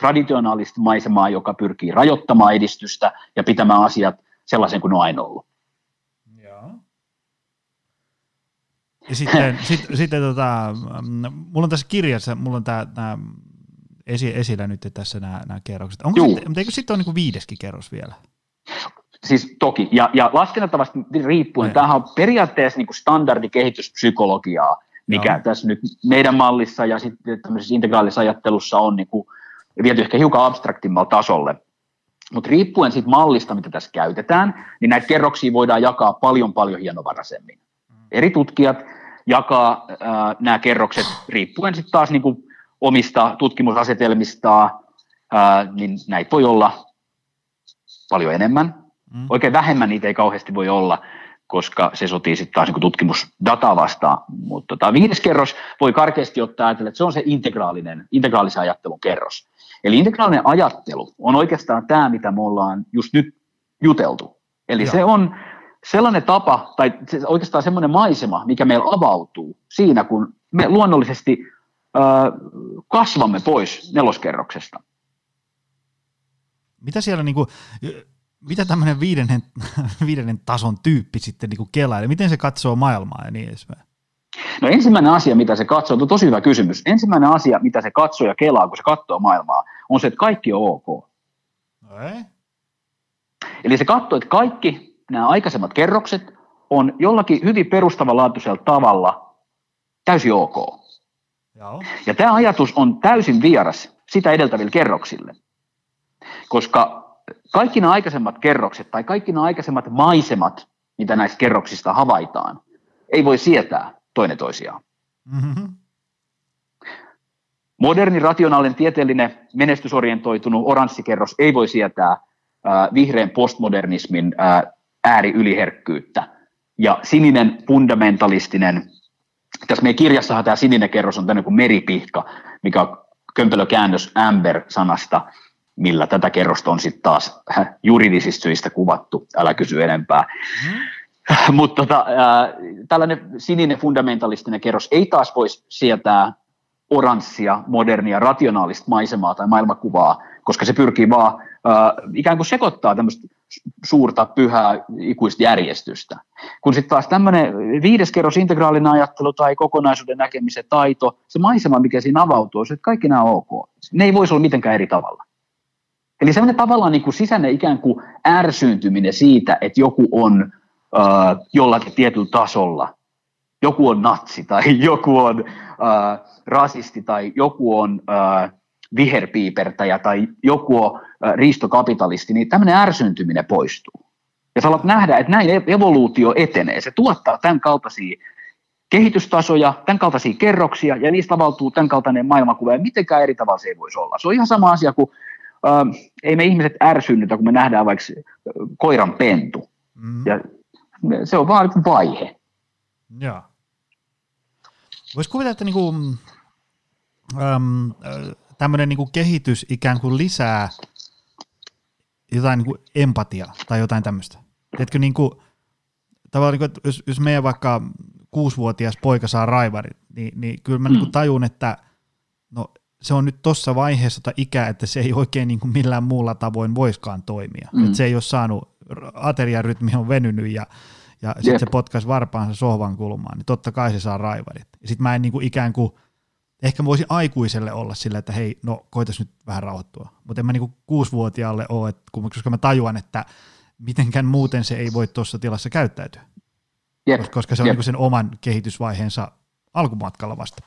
traditionaalista maisemaa, joka pyrkii rajoittamaan edistystä ja pitämään asiat sellaisen kuin ne on aina ollut. Ja sitten, [laughs] sit, sitten tota, mulla on tässä kirjassa, mulla on tämä esi, esillä nyt tässä nämä, nämä kerrokset. Onko sitten, mutta eikö sitten ole niin viideskin kerros vielä? Siis toki, ja, ja laskennatavasti riippuen, ne. tämähän on periaatteessa niin standardikehityspsykologiaa, mikä Joo. tässä nyt meidän mallissa ja sitten tämmöisessä integraalisessa ajattelussa on niin kuin viety ehkä hiukan abstraktimmalla tasolle. Mutta riippuen siitä mallista, mitä tässä käytetään, niin näitä kerroksia voidaan jakaa paljon paljon hienovaraisemmin. Mm. Eri tutkijat jakaa äh, nämä kerrokset riippuen sitten taas niin kuin omista tutkimusasetelmistaan, niin näitä voi olla paljon enemmän. Mm. Oikein vähemmän niitä ei kauheasti voi olla, koska se sotii sitten taas niin tutkimusdataa vastaan. Mutta tota, viides kerros voi karkeasti ottaa ajatella, että se on se integraalinen, integraalisen ajattelun kerros. Eli integraalinen ajattelu on oikeastaan tämä, mitä me ollaan just nyt juteltu. Eli Joo. se on sellainen tapa, tai se oikeastaan semmoinen maisema, mikä meillä avautuu siinä, kun me luonnollisesti kasvamme pois neloskerroksesta. Mitä siellä niinku, mitä tämmöinen viidennen, [laughs] viidennen tason tyyppi sitten niinku kelaa, miten se katsoo maailmaa ja niin edespäin? No ensimmäinen asia, mitä se katsoo, on tosi hyvä kysymys. Ensimmäinen asia, mitä se katsoo ja kelaa, kun se katsoo maailmaa, on se, että kaikki on ok. Ei. Eli se katsoo, että kaikki nämä aikaisemmat kerrokset on jollakin hyvin perustavanlaatuisella tavalla täysin ok. Joo. Ja tämä ajatus on täysin vieras sitä edeltäville kerroksille. Koska kaikki nämä aikaisemmat kerrokset tai kaikki nämä aikaisemmat maisemat, mitä näistä kerroksista havaitaan, ei voi sietää toinen toisiaan. Mm-hmm. Moderni, rationaalinen, tieteellinen, menestysorientoitunut oranssikerros ei voi sietää äh, vihreän postmodernismin äh, ääriyliherkkyyttä. Ja sininen fundamentalistinen, tässä meidän kirjassahan tämä sininen kerros on tämmöinen kuin meripihka, mikä on kömpelökäännös amber-sanasta, millä tätä kerrosta on sitten taas [laughs] juridisista syistä kuvattu, älä kysy enempää. [laughs] Mm. Mutta tota, äh, tällainen sininen fundamentalistinen kerros ei taas voisi sietää oranssia, modernia, rationaalista maisemaa tai maailmakuvaa, koska se pyrkii vaan äh, ikään kuin sekoittaa tämmöistä suurta, pyhää, ikuista järjestystä. Kun sitten taas tämmöinen viides kerros, integraalinen ajattelu tai kokonaisuuden näkemisen taito, se maisema, mikä siinä avautuu, se, että kaikki nämä on ok. Ne ei voisi olla mitenkään eri tavalla. Eli semmoinen tavallaan niin kuin sisäinen ikään kuin ärsyyntyminen siitä, että joku on äh, jollakin tietyllä tasolla. Joku on natsi tai [laughs] joku on äh, rasisti tai joku on äh, viherpiipertäjä tai joku on riistokapitalisti, niin tämmöinen ärsyntyminen poistuu. Ja sä alat nähdä, että näin evoluutio etenee. Se tuottaa tämän kaltaisia kehitystasoja, tämän kaltaisia kerroksia, ja niistä avautuu tämän kaltainen maailmankuva, ja mitenkään eri tavalla se ei voisi olla. Se on ihan sama asia kuin, äh, ei me ihmiset ärsynnytä, kun me nähdään vaikka koiran pentu. Mm. Ja se on vaan vaihe. Joo. Voisi kuvitella, että niinku, äm, tämmöinen niinku kehitys ikään kuin lisää jotain niinku empatiaa tai jotain tämmöistä. Tiedätkö, niinku, tavallaan, niinku, jos, jos meidän vaikka kuusivuotias poika saa raivarit, niin, niin kyllä mä niinku mm. niinku tajun, että no, se on nyt tuossa vaiheessa tai ikää, että se ei oikein niin kuin millään muulla tavoin voiskaan toimia. Mm. Että se ei ole saanut ateriarytmi on venynyt ja, ja sitten se potkaisi varpaansa sohvan kulmaan, niin totta kai se saa raivarit. Ja sitten mä en niin kuin ikään kuin, ehkä voisi aikuiselle olla sillä, että hei, no koitas nyt vähän rauhoittua. Mutta en mä niin kuin kuusivuotiaalle ole, että, koska mä tajuan, että mitenkään muuten se ei voi tuossa tilassa käyttäytyä. Jep. Koska se on niin sen oman kehitysvaiheensa alkumatkalla vasta.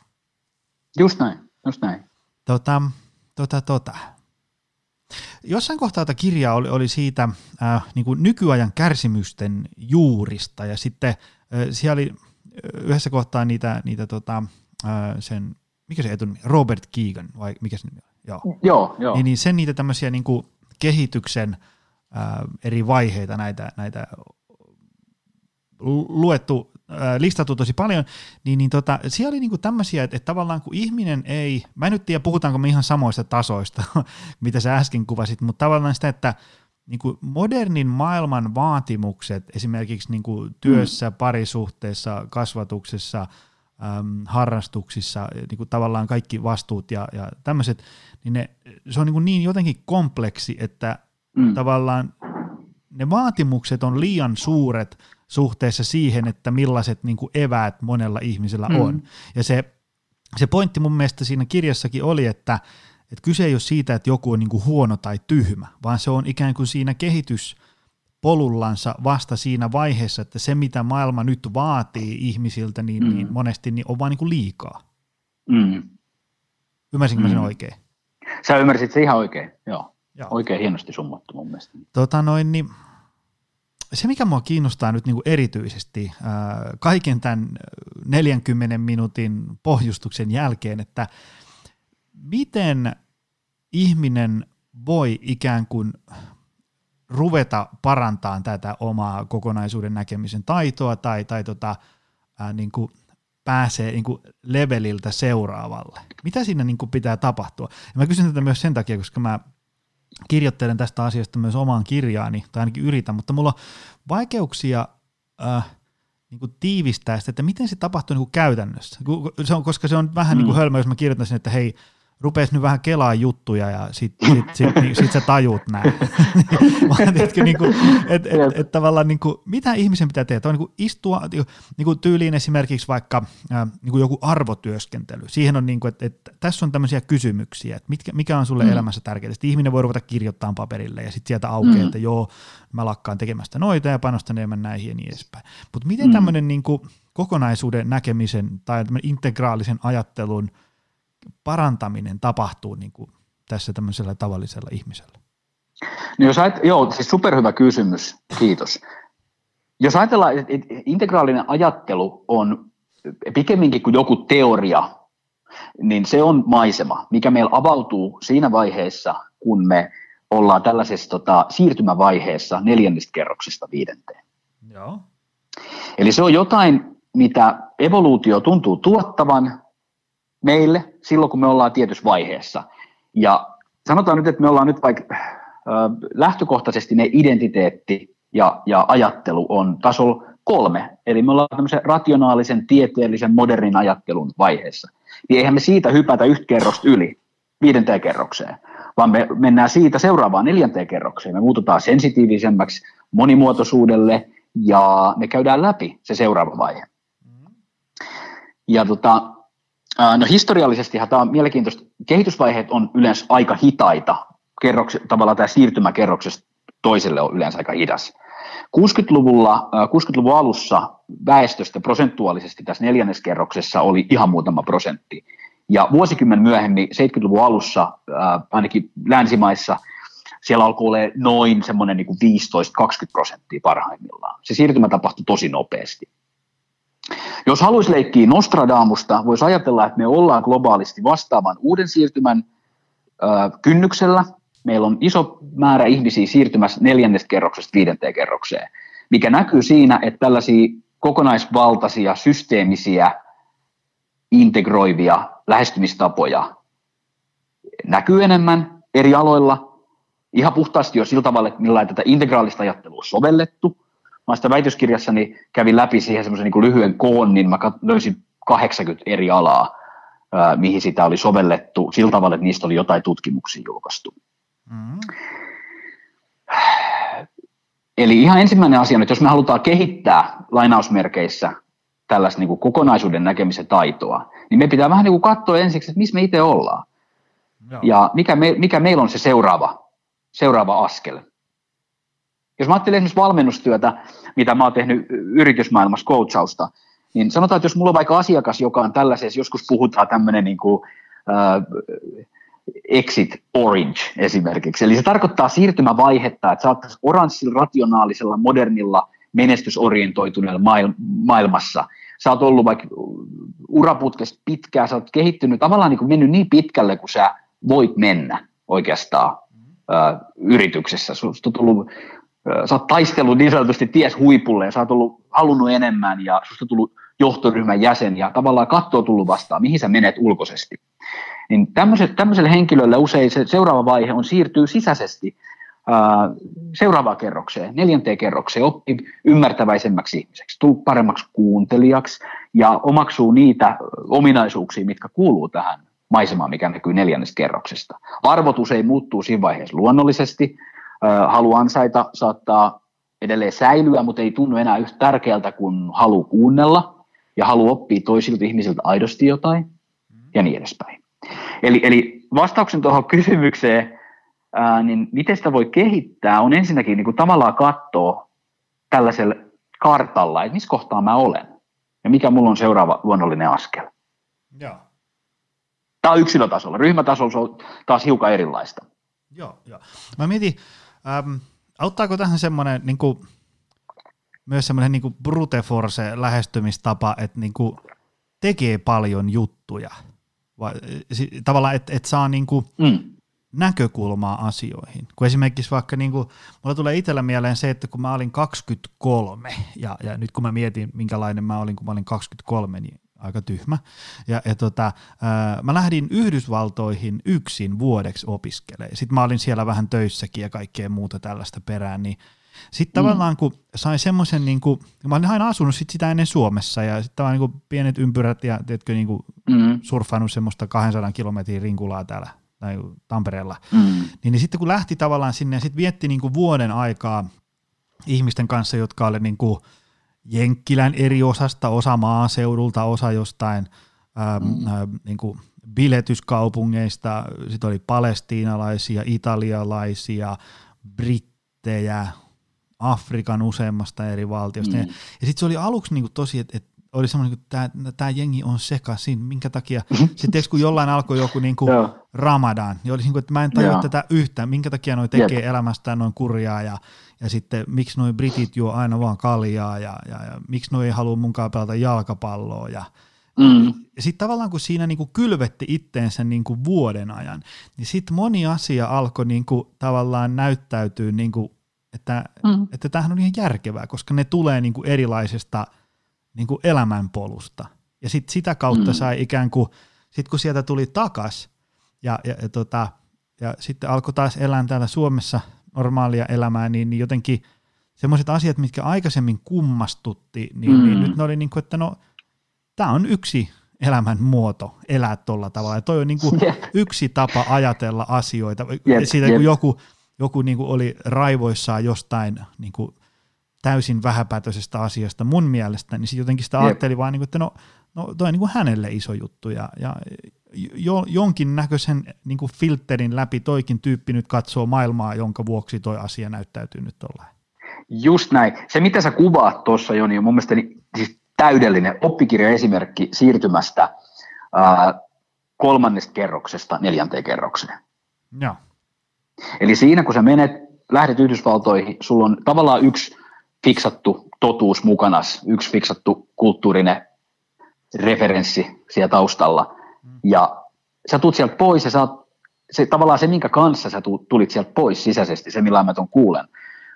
Just näin, just näin. Tota, tota, tota. Jossain kohtaa tätä kirjaa oli, oli siitä äh, niin kuin nykyajan kärsimysten juurista ja sitten äh, siellä oli äh, yhdessä kohtaa niitä, niitä tota, äh, sen, mikä se etuni, Robert Keegan vai mikä se nimi on? Joo, joo. joo. Niin, niin sen niitä tämmöisiä niin kuin kehityksen äh, eri vaiheita näitä, näitä luettu, äh, listattu tosi paljon, niin, niin tota, siellä oli niinku tämmöisiä, että, että tavallaan kun ihminen ei, mä en nyt tiedä puhutaanko me ihan samoista tasoista, [laughs] mitä sä äsken kuvasit, mutta tavallaan sitä, että niin kuin modernin maailman vaatimukset esimerkiksi niin kuin työssä, mm. parisuhteessa, kasvatuksessa, äm, harrastuksissa, niin kuin tavallaan kaikki vastuut ja, ja tämmöiset, niin ne, se on niin, kuin niin jotenkin kompleksi, että mm. tavallaan ne vaatimukset on liian suuret suhteessa siihen, että millaiset niin kuin eväät monella ihmisellä mm. on. Ja se, se pointti mun mielestä siinä kirjassakin oli, että, että kyse ei ole siitä, että joku on niin kuin huono tai tyhmä, vaan se on ikään kuin siinä kehityspolullansa vasta siinä vaiheessa, että se mitä maailma nyt vaatii ihmisiltä, niin, mm. niin monesti niin on vaan niin kuin liikaa. Mm. Ymmärsinkö mm. mä sen mm. oikein? Sä ymmärsit se ihan oikein, joo. joo. Oikein hienosti summattu mun mielestä. Tota noin, niin se, mikä mua kiinnostaa nyt niin kuin erityisesti ää, kaiken tämän 40 minuutin pohjustuksen jälkeen, että miten ihminen voi ikään kuin ruveta parantamaan tätä omaa kokonaisuuden näkemisen taitoa tai, tai tota, ää, niin kuin pääsee niin kuin leveliltä seuraavalle. Mitä siinä niin kuin pitää tapahtua? Ja mä kysyn tätä myös sen takia, koska mä kirjoittelen tästä asiasta myös omaan kirjaani, tai ainakin yritän, mutta mulla on vaikeuksia äh, niin kuin tiivistää sitä, että miten se tapahtuu niin kuin käytännössä. Se on, koska se on vähän mm. niin kuin hölmö, jos mä kirjoitan sen, että hei, rupeisi nyt vähän kelaa juttuja ja sitten sit, sit, niin, sit sä tajut näin. [laughs] niin kuin, et, et, et, tavallaan niin kuin, mitä ihmisen pitää tehdä? On niin kuin istua niin kuin tyyliin esimerkiksi vaikka niin kuin joku arvotyöskentely. Siihen on niin kuin, että, että tässä on tämmöisiä kysymyksiä, että mitkä, mikä on sulle mm. elämässä tärkeää. Sitten ihminen voi ruveta kirjoittamaan paperille ja sitten sieltä aukeaa, mm. että joo, mä lakkaan tekemästä noita ja panostan enemmän näihin ja niin edespäin. Mutta miten mm. tämmöinen niin kuin kokonaisuuden näkemisen tai integraalisen ajattelun – parantaminen tapahtuu niin kuin tässä tämmöisellä tavallisella ihmisellä? No jos ajat, joo, siis superhyvä kysymys, kiitos. Jos ajatellaan, että integraalinen ajattelu on pikemminkin kuin joku teoria, niin se on maisema, mikä meillä avautuu siinä vaiheessa, kun me ollaan tällaisessa tota, siirtymävaiheessa neljännestä kerroksesta viidenteen. Joo. Eli se on jotain, mitä evoluutio tuntuu tuottavan, meille silloin, kun me ollaan tietyssä vaiheessa. Ja sanotaan nyt, että me ollaan nyt vaikka äh, lähtökohtaisesti ne identiteetti ja, ja ajattelu on tasolla kolme, eli me ollaan tämmöisen rationaalisen, tieteellisen, modernin ajattelun vaiheessa. Niin eihän me siitä hypätä yhtä kerrosta yli viidenteen kerrokseen, vaan me mennään siitä seuraavaan neljänteen kerrokseen. Me muututaan sensitiivisemmäksi monimuotoisuudelle ja me käydään läpi se seuraava vaihe. Ja tota, No historiallisesti tämä on mielenkiintoista. Kehitysvaiheet on yleensä aika hitaita. Kerroks, tavallaan tämä siirtymä kerroksesta toiselle on yleensä aika hidas. 60-luvulla, 60-luvun alussa väestöstä prosentuaalisesti tässä neljänneskerroksessa oli ihan muutama prosentti. Ja vuosikymmen myöhemmin, 70-luvun alussa, ainakin länsimaissa, siellä alkoi olla noin semmoinen niin 15-20 prosenttia parhaimmillaan. Se siirtymä tapahtui tosi nopeasti. Jos haluaisi leikkiä Nostradamusta, voisi ajatella, että me ollaan globaalisti vastaavan uuden siirtymän ö, kynnyksellä. Meillä on iso määrä ihmisiä siirtymässä neljännestä kerroksesta viidenteen kerrokseen, mikä näkyy siinä, että tällaisia kokonaisvaltaisia, systeemisiä, integroivia lähestymistapoja näkyy enemmän eri aloilla, ihan puhtaasti jo sillä tavalla, että millä tätä integraalista ajattelua on sovellettu – mä sitä väitöskirjassani kävin läpi siihen semmoisen niin lyhyen koon, niin mä löysin 80 eri alaa, mihin sitä oli sovellettu sillä tavalla, että niistä oli jotain tutkimuksia julkaistu. Mm-hmm. Eli ihan ensimmäinen asia, että jos me halutaan kehittää lainausmerkeissä tällaista niin kuin kokonaisuuden näkemisen taitoa, niin me pitää vähän niin kuin katsoa ensiksi, että missä me itse ollaan. Joo. Ja mikä, me, mikä meillä on se seuraava, seuraava askel. Jos mä ajattelen esimerkiksi valmennustyötä, mitä mä oon tehnyt yritysmaailmassa coachausta, niin sanotaan, että jos mulla on vaikka asiakas, joka on tällaisessa, joskus puhutaan tämmöinen niin kuin, äh, exit orange esimerkiksi. Eli se tarkoittaa siirtymävaihetta, että oot oranssilla, rationaalisella, modernilla, menestysorientoituneella maailmassa. Sä oot ollut vaikka uraputkesta pitkään, sä oot kehittynyt, tavallaan niin kuin mennyt niin pitkälle kuin sä voit mennä oikeastaan yrityksessä. Susta on tullut, sä oot taistellut niin sanotusti ties huipulle ja sä oot ollut, halunnut enemmän ja susta tullut johtoryhmän jäsen ja tavallaan katto on tullut vastaan, mihin sä menet ulkoisesti. Niin tämmöiselle henkilölle usein se seuraava vaihe on siirtyy sisäisesti seuraavaan kerrokseen, neljänteen kerrokseen, oppi ymmärtäväisemmäksi ihmiseksi, tuu paremmaksi kuuntelijaksi ja omaksuu niitä ominaisuuksia, mitkä kuuluu tähän maisemaan, mikä näkyy neljännestä kerroksesta. Arvot usein muuttuu siinä vaiheessa luonnollisesti, halu ansaita saattaa edelleen säilyä, mutta ei tunnu enää yhtä tärkeältä kuin halu kuunnella ja halu oppia toisilta ihmisiltä aidosti jotain ja niin edespäin. Eli, eli vastauksen tuohon kysymykseen, ää, niin miten sitä voi kehittää, on ensinnäkin niin kuin tavallaan katsoa tällaisella kartalla, että missä kohtaa mä olen ja mikä mulla on seuraava luonnollinen askel. Joo. Tämä on yksilötasolla. Ryhmätasolla se on taas hiukan erilaista. Joo, joo. Mä mietin, ähm, auttaako tähän semmoinen niin kuin, myös semmoinen niin kuin brute force lähestymistapa, että niin kuin tekee paljon juttuja – vai, tavallaan, että et saa niinku mm. näkökulmaa asioihin. Kun esimerkiksi vaikka, niinku, mulla tulee itsellä mieleen se, että kun mä olin 23, ja, ja nyt kun mä mietin, minkälainen mä olin, kun mä olin 23, niin aika tyhmä. Ja, ja tota, ää, mä lähdin Yhdysvaltoihin yksin vuodeksi opiskelemaan. Sitten mä olin siellä vähän töissäkin ja kaikkea muuta tällaista perään, niin sitten mm. tavallaan kun sai semmoisen, niin kuin, mä olin aina asunut sit sitä ennen Suomessa ja sitten niin kuin pienet ympyrät ja teetkö, niin kuin mm. surffannut semmoista 200 kilometrin rinkulaa täällä tai Tampereella, mm. niin, niin sitten kun lähti tavallaan sinne ja sitten vietti niin kuin vuoden aikaa ihmisten kanssa, jotka oli niin kuin Jenkkilän eri osasta, osa maaseudulta, osa jostain ää, mm. ää, niin kuin biletyskaupungeista, sitten oli palestiinalaisia, italialaisia, brittejä, Afrikan useammasta eri valtiosta. Mm. Ja, ja sitten se oli aluksi niinku tosi, että et oli semmoinen, että tämä jengi on sekaisin, minkä takia, sitten kun jollain alkoi joku niinku ramadan, niin olisi niinku, että mä en tajua tätä yhtään, minkä takia noi tekee Jep. elämästään noin kurjaa ja, ja sitten miksi noi britit juo aina vaan kaljaa ja, ja, ja miksi noi ei halua munkaan pelata jalkapalloa ja, Mm. Ja sitten tavallaan kun siinä niinku kylvetti itteensä niinku vuoden ajan, niin sitten moni asia alkoi niinku tavallaan näyttäytyä niinku että, mm. että tämähän on ihan järkevää, koska ne tulee niin kuin erilaisesta niin kuin elämänpolusta. Ja sit sitä kautta mm. sai ikään kuin, sit kun sieltä tuli takas ja, ja, ja, tota, ja sitten alkoi taas elää täällä Suomessa normaalia elämää, niin, niin jotenkin semmoiset asiat, mitkä aikaisemmin kummastutti, niin, mm. niin nyt ne oli niin kuin, että no, tämä on yksi elämän muoto elää tuolla tavalla. Ja toi on niin kuin yeah. yksi tapa ajatella asioita. Yep, Siitä yep. kun joku joku niin kuin oli raivoissaan jostain niin kuin täysin vähäpätöisestä asiasta mun mielestä, niin sitten jotenkin sitä Jep. ajatteli vaan, niin kuin, että no, no toi on niin kuin hänelle iso juttu ja, ja jo, jonkin näköisen niin kuin filterin läpi toikin tyyppi nyt katsoo maailmaa, jonka vuoksi toi asia näyttäytyy nyt olla. Just näin. Se, mitä sä kuvaat tuossa, Joni, on mun mielestä niin, siis täydellinen oppikirjaesimerkki siirtymästä ää, kolmannesta kerroksesta neljänteen kerrokseen. Joo. Eli siinä kun sä menet, lähdet Yhdysvaltoihin, sulla on tavallaan yksi fiksattu totuus mukana, yksi fiksattu kulttuurinen referenssi siellä taustalla. Mm. Ja sä tulet sieltä pois ja sä oot, se, tavallaan se, minkä kanssa sä tulit sieltä pois sisäisesti, se millä mä ton kuulen,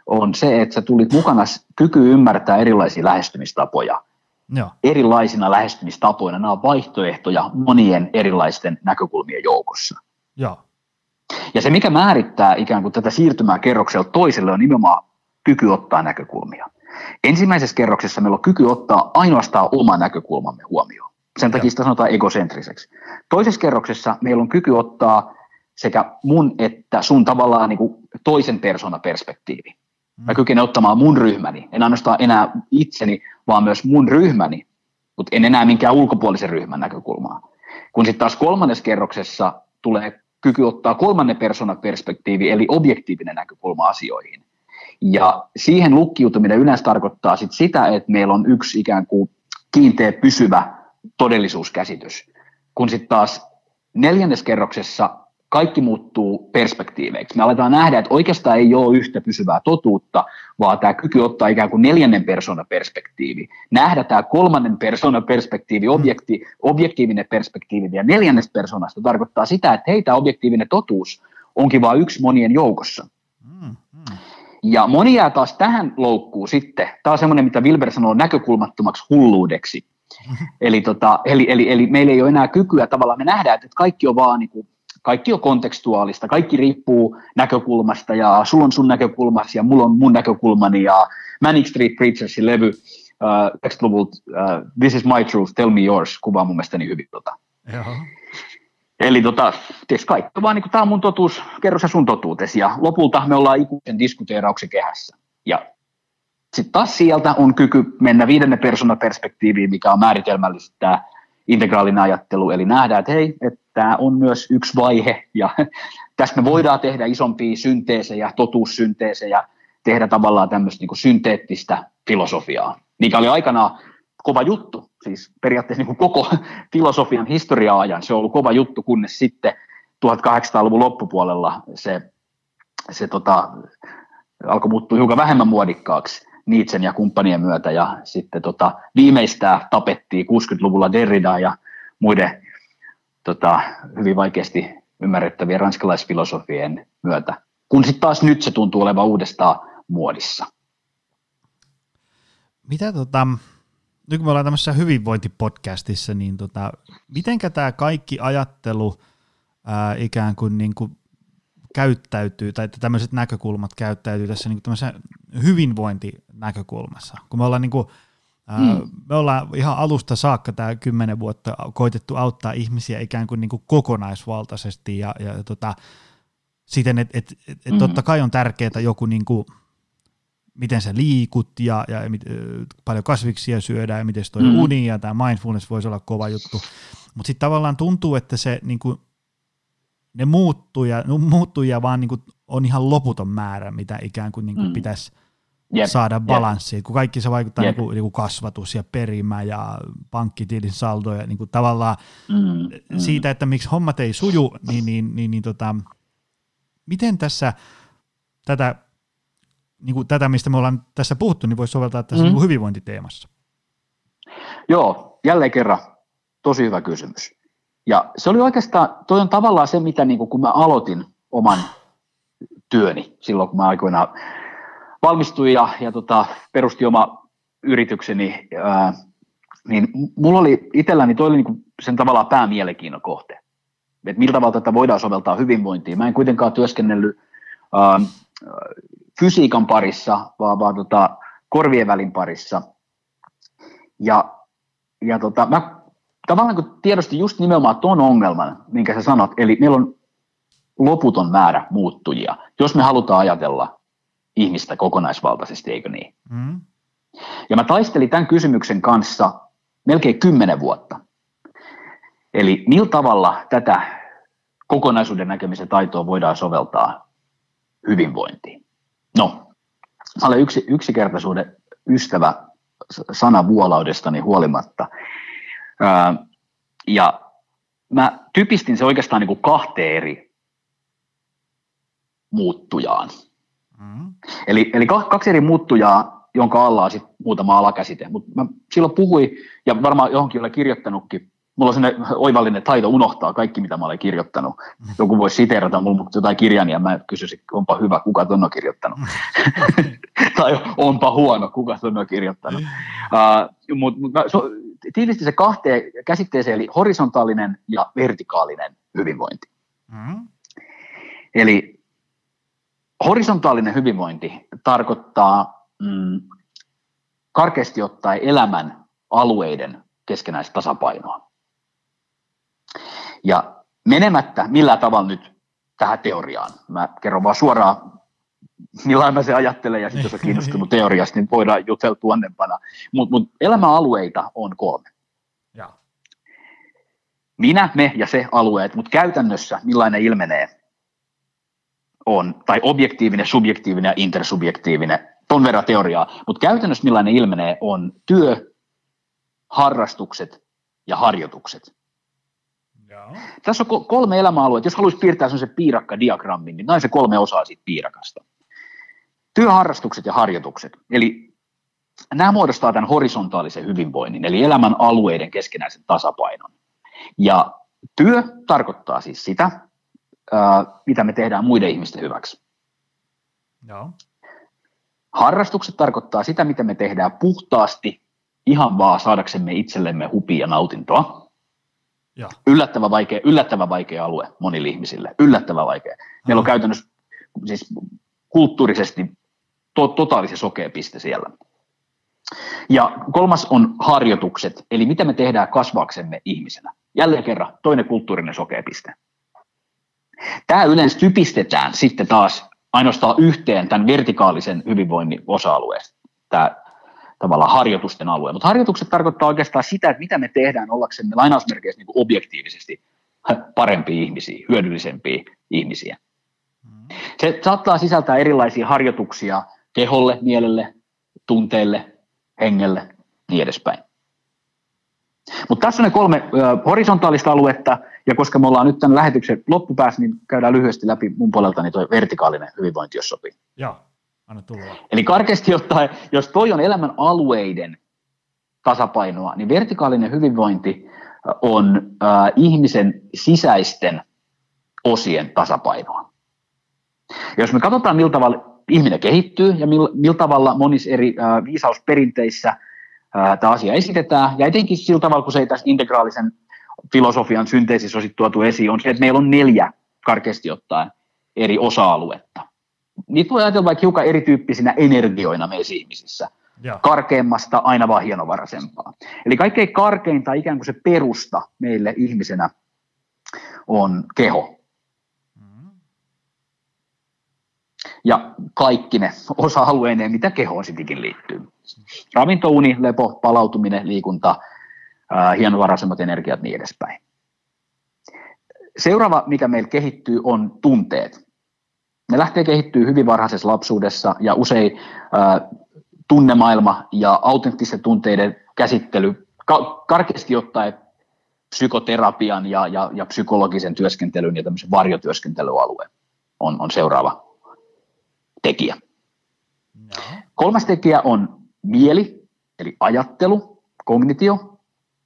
on se, että sä tulit mukana kyky ymmärtää erilaisia lähestymistapoja. Joo. Erilaisina lähestymistapoina, nämä on vaihtoehtoja monien erilaisten näkökulmien joukossa. Joo. Ja se, mikä määrittää ikään kuin tätä siirtymää kerrokselta toiselle, on nimenomaan kyky ottaa näkökulmia. Ensimmäisessä kerroksessa meillä on kyky ottaa ainoastaan oma näkökulmamme huomioon. Sen takia sitä sanotaan egocentriseksi. Toisessa kerroksessa meillä on kyky ottaa sekä mun että sun tavallaan niin kuin toisen persoonan perspektiivi. Mä kykenen ottamaan mun ryhmäni, en ainoastaan enää itseni, vaan myös mun ryhmäni, mutta en enää minkään ulkopuolisen ryhmän näkökulmaa. Kun sitten taas kolmannessa kerroksessa tulee kyky ottaa kolmannen persoonan perspektiivi, eli objektiivinen näkökulma asioihin. Ja siihen lukkiutuminen yleensä tarkoittaa sit sitä, että meillä on yksi ikään kuin kiinteä pysyvä todellisuuskäsitys. Kun sitten taas neljännes kerroksessa kaikki muuttuu perspektiiveiksi. Me aletaan nähdä, että oikeastaan ei ole yhtä pysyvää totuutta, vaan tämä kyky ottaa ikään kuin neljännen persoonan perspektiivi. Nähdä tämä kolmannen persoonan perspektiivi, objekti, objektiivinen perspektiivi ja neljännestä persoonasta tarkoittaa sitä, että heitä objektiivinen totuus onkin vain yksi monien joukossa. Mm, mm. Ja moni jää taas tähän loukkuun sitten. Tämä on semmoinen, mitä Wilber sanoo näkökulmattomaksi hulluudeksi. [laughs] Eli, tota, eli, eli, eli meillä ei ole enää kykyä tavallaan, me nähdään, että kaikki on vaan niin kuin, kaikki on kontekstuaalista, kaikki riippuu näkökulmasta ja sulla on sun näkökulmasi ja mulla on mun näkökulmani ja Manic Street Preachersin levy uh, 90-luvulta uh, This is my truth, tell me yours kuvaa mun mielestäni hyvin tota. Eli tota, kaikki vaan niin tämä on mun totuus, kerro sä sun totuutesi ja lopulta me ollaan ikuisen diskuteerauksen kehässä. Ja sitten taas sieltä on kyky mennä viidenne persoonan perspektiiviin, mikä on määritelmällisesti tämä integraalinen ajattelu, eli nähdään, että hei, että tämä on myös yksi vaihe, ja [laughs] tästä me voidaan tehdä isompia synteesejä, totuussynteesejä, tehdä tavallaan tämmöistä niin synteettistä filosofiaa, mikä oli aikanaan kova juttu, siis periaatteessa niin koko [laughs] filosofian historia-ajan. Se on ollut kova juttu, kunnes sitten 1800-luvun loppupuolella se, se tota, alkoi muuttua hiukan vähemmän muodikkaaksi. Nietzschen ja kumppanien myötä ja sitten tota, viimeistään tapettiin 60-luvulla Derrida ja muiden tota, hyvin vaikeasti ymmärrettävien ranskalaisfilosofien myötä, kun sitten taas nyt se tuntuu olevan uudestaan muodissa. Mitä tota, nyt kun me ollaan tämmöisessä hyvinvointipodcastissa, niin tota, mitenkä tämä kaikki ajattelu ää, ikään kuin, niin kuin käyttäytyy, tai että tämmöiset näkökulmat käyttäytyy tässä niin tämmöisessä hyvinvointinäkökulmassa. Kun me ollaan, niin kuin, mm. me ollaan ihan alusta saakka tämä kymmenen vuotta koitettu auttaa ihmisiä ikään kuin, niin kuin kokonaisvaltaisesti ja, ja tota, siten, että et, et, et mm. totta kai on tärkeää joku niin kuin, miten sä liikut ja, ja mit, paljon kasviksia syödään ja miten se toi mm. uni ja tämä mindfulness voisi olla kova juttu. Mutta sitten tavallaan tuntuu, että se niin kuin, ne muuttuja, muuttuja vaan niin kuin on ihan loputon määrä, mitä ikään kuin, niin kuin mm. pitäisi yep. saada balanssiin, yep. kun kaikki se vaikuttaa yep. niin kuin, niin kuin kasvatus ja perimä ja pankkitilin saldo ja niin kuin tavallaan mm. Mm. siitä, että miksi hommat ei suju, niin, niin, niin, niin tota, miten tässä tätä, niin kuin tätä, mistä me ollaan tässä puhuttu, niin voisi soveltaa tässä mm. niin kuin hyvinvointiteemassa? Joo, jälleen kerran tosi hyvä kysymys. Ja se oli oikeastaan, toi on tavallaan se, mitä niin kuin, kun mä aloitin oman työni silloin, kun mä aikoinaan valmistuin ja, ja tota, perustin oma yritykseni, ää, niin mulla oli itselläni, toi oli niin kuin sen tavallaan päämielenkiinnon kohte. Että millä tavalla tätä voidaan soveltaa hyvinvointiin. Mä en kuitenkaan työskennellyt ää, fysiikan parissa, vaan, vaan tota, korvien välin parissa. Ja, ja tota, mä tavallaan kun tiedosti just nimenomaan tuon ongelman, minkä sä sanot, eli meillä on loputon määrä muuttujia, jos me halutaan ajatella ihmistä kokonaisvaltaisesti, eikö niin? Mm. Ja mä taistelin tämän kysymyksen kanssa melkein kymmenen vuotta. Eli millä tavalla tätä kokonaisuuden näkemisen taitoa voidaan soveltaa hyvinvointiin? No, mä olen yksi, yksikertaisuuden ystävä sanavuolaudestani huolimatta ja mä typistin se oikeastaan niin kuin kahteen eri muuttujaan. Mm. Eli, eli kaksi eri muuttujaa, jonka alla on sitten muutama alakäsite. Mutta mä silloin puhuin, ja varmaan johonkin olen kirjoittanutkin, mulla on sellainen oivallinen taito unohtaa kaikki, mitä mä olen kirjoittanut. Mm. Joku voisi siteerata mulla jotain kirjani, ja mä kysyisin, onpa hyvä, kuka ton on kirjoittanut. [laughs] tai onpa huono, kuka ton on kirjoittanut. Uh, mut, mut mä, so, tiivisti se kahteen käsitteeseen, eli horisontaalinen ja vertikaalinen hyvinvointi. Mm. Eli horisontaalinen hyvinvointi tarkoittaa mm, karkeasti ottaen elämän alueiden keskenäistä tasapainoa. Ja menemättä millään tavalla nyt tähän teoriaan, mä kerron vaan suoraan mä se ajattelen, ja sitten jos on kiinnostunut teoriasta, niin voidaan jutella tuonnempana. Mutta mut elämäalueita on kolme. Ja. Minä, me ja se alueet, mutta käytännössä millainen ilmenee on, tai objektiivinen, subjektiivinen ja intersubjektiivinen, ton verran teoriaa, mutta käytännössä millainen ilmenee on työ, harrastukset ja harjoitukset. Joo. Tässä on kolme elämäaluetta. Jos haluaisi piirtää sellaisen piirakkadiagrammin, niin näin se kolme osaa siitä piirakasta. Työharrastukset ja harjoitukset. Eli nämä muodostaa tämän horisontaalisen hyvinvoinnin, eli elämän alueiden keskenäisen tasapainon. Ja työ tarkoittaa siis sitä, mitä me tehdään muiden ihmisten hyväksi. Joo. Harrastukset tarkoittaa sitä, mitä me tehdään puhtaasti ihan vaan saadaksemme itsellemme hupia ja nautintoa. Ja. Yllättävän, vaikea, yllättävän vaikea alue monille ihmisille. Yllättävän vaikea. Meillä on käytännössä siis kulttuurisesti to, totaalisen sokea piste siellä. Ja kolmas on harjoitukset, eli mitä me tehdään kasvaaksemme ihmisenä. Jälleen kerran toinen kulttuurinen sokea piste. Tämä yleensä typistetään sitten taas ainoastaan yhteen tämän vertikaalisen hyvinvoinnin osa-alueesta, tämä tavallaan harjoitusten alue. Mutta harjoitukset tarkoittaa oikeastaan sitä, että mitä me tehdään ollaksemme lainausmerkeissä niin objektiivisesti parempia ihmisiä, hyödyllisempiä ihmisiä. Se saattaa sisältää erilaisia harjoituksia keholle, mielelle, tunteelle, hengelle, niin edespäin. Mutta tässä on ne kolme horisontaalista aluetta, ja koska me ollaan nyt tämän lähetyksen loppupäässä, niin käydään lyhyesti läpi mun puolelta niin tuo vertikaalinen hyvinvointi, jos sopii. Joo, anna tulla. Eli karkeasti ottaen, jos toi on elämän alueiden tasapainoa, niin vertikaalinen hyvinvointi on äh, ihmisen sisäisten osien tasapainoa. Jos me katsotaan, millä tavalla ihminen kehittyy ja millä, millä tavalla monissa eri äh, viisausperinteissä – tämä asia esitetään, ja etenkin sillä tavalla, kun se ei tässä integraalisen filosofian synteesissä olisi tuotu esiin, on se, että meillä on neljä karkeasti ottaen eri osa-aluetta. Niitä voi ajatella vaikka hiukan erityyppisinä energioina meissä ihmisissä. Ja. Karkeimmasta aina vaan hienovaraisempaa. Eli kaikkein karkeinta ikään kuin se perusta meille ihmisenä on keho. Mm. Ja kaikki ne osa-alueineen, mitä kehoon sittenkin liittyy ravinto, uni, lepo, palautuminen, liikunta, hienovaraisemmat energiat niin edespäin. Seuraava, mikä meillä kehittyy, on tunteet. Ne lähtee kehittyä hyvin varhaisessa lapsuudessa ja usein äh, tunnemaailma ja autenttisten tunteiden käsittely, ka- karkeasti ottaen psykoterapian ja, ja, ja psykologisen työskentelyn ja tämmöisen varjotyöskentelyalue on, on seuraava tekijä. No. Kolmas tekijä on mieli, eli ajattelu, kognitio,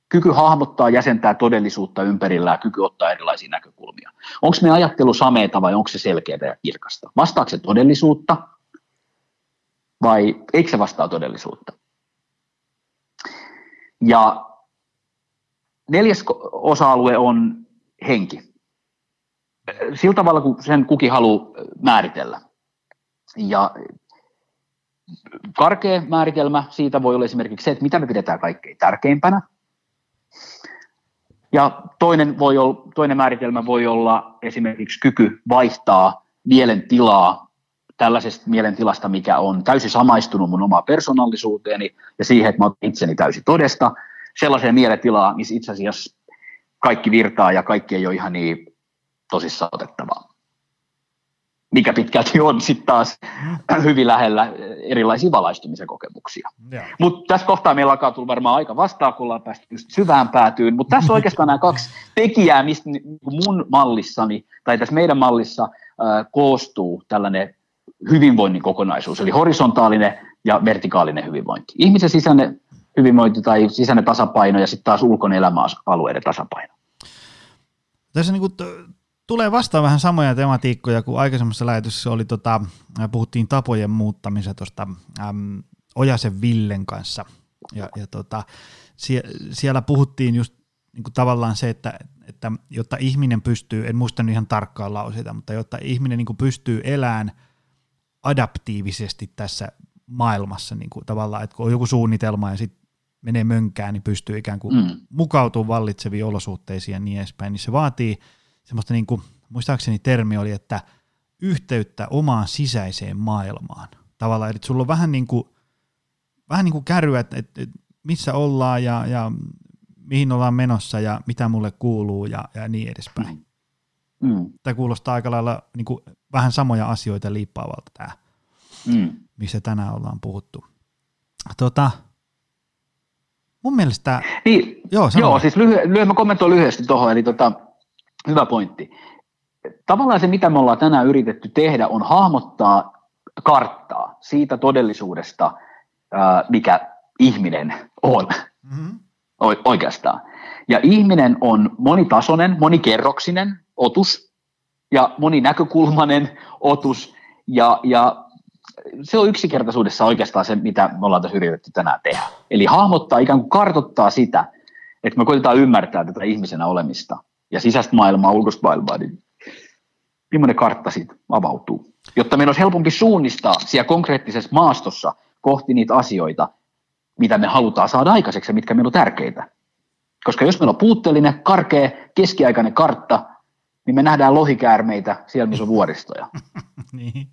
kyky hahmottaa, jäsentää todellisuutta ympärillään, kyky ottaa erilaisia näkökulmia. Onko me ajattelu sameeta vai onko se selkeää ja kirkasta? Vastaako se todellisuutta vai eikö se vastaa todellisuutta? Ja neljäs osa-alue on henki. Sillä tavalla, kun sen kukin haluaa määritellä. Ja karkea määritelmä siitä voi olla esimerkiksi se, että mitä me pidetään kaikkein tärkeimpänä. Ja toinen, voi olla, toinen määritelmä voi olla esimerkiksi kyky vaihtaa mielentilaa tällaisesta mielentilasta, mikä on täysin samaistunut mun omaa persoonallisuuteeni ja siihen, että mä otan itseni täysin todesta, sellaiseen mielentilaa, missä itse asiassa kaikki virtaa ja kaikki ei ole ihan niin tosissaan otettavaa mikä pitkälti on sitten taas hyvin lähellä erilaisia valaistumisen kokemuksia. Mutta tässä kohtaa meillä alkaa tulla varmaan aika vastaa, kun ollaan päästy syvään päätyyn, mutta tässä on oikeastaan nämä kaksi tekijää, mistä mun mallissani tai tässä meidän mallissa äh, koostuu tällainen hyvinvoinnin kokonaisuus, eli horisontaalinen ja vertikaalinen hyvinvointi. Ihmisen sisäinen hyvinvointi tai sisäinen tasapaino ja sitten taas ulkoinen elämäalueiden tasapaino. Tässä niin kuin tulee vastaan vähän samoja tematiikkoja kuin aikaisemmassa lähetyksessä oli, tota, puhuttiin tapojen muuttamisen tuosta äm, Ojasen Villen kanssa. Ja, ja tota, sie, siellä puhuttiin just niin kuin tavallaan se, että, että jotta ihminen pystyy, en muista ihan tarkkaan lauseita, mutta jotta ihminen niin kuin pystyy elämään adaptiivisesti tässä maailmassa niin kuin tavallaan, että kun on joku suunnitelma ja sitten menee mönkään, niin pystyy ikään kuin mm. mukautumaan vallitseviin olosuhteisiin ja niin edespäin, niin se vaatii – semmoista niin kuin, muistaakseni termi oli, että yhteyttä omaan sisäiseen maailmaan. Tavallaan, että sulla on vähän niin kuin, vähän niin kuin kärryä, että, että, että missä ollaan ja, ja mihin ollaan menossa ja mitä mulle kuuluu ja, ja niin edespäin. Mm. Tämä kuulostaa aika lailla niin kuin, vähän samoja asioita liippaavalta tämä, mm. missä tänään ollaan puhuttu. Tota, mun mielestä... Niin, joo, joo, siis lyhy- lyhy- mä kommentoin lyhyesti tuohon, eli tota, hyvä pointti. Tavallaan se, mitä me ollaan tänään yritetty tehdä, on hahmottaa karttaa siitä todellisuudesta, mikä ihminen on mm-hmm. oikeastaan. Ja ihminen on monitasoinen, monikerroksinen otus ja moninäkökulmainen otus. Ja, ja se on yksinkertaisuudessa oikeastaan se, mitä me ollaan tässä yritetty tänään tehdä. Eli hahmottaa, ikään kuin kartottaa sitä, että me koitetaan ymmärtää tätä ihmisenä olemista ja sisäistä maailmaa, ulkoista maailmaa, niin millainen kartta siitä avautuu. Jotta meidän olisi helpompi suunnistaa siellä konkreettisessa maastossa kohti niitä asioita, mitä me halutaan saada aikaiseksi ja mitkä meillä on tärkeitä. Koska jos meillä on puutteellinen, karkea, keskiaikainen kartta, niin me nähdään lohikäärmeitä siellä, missä on vuoristoja. [laughs] niin.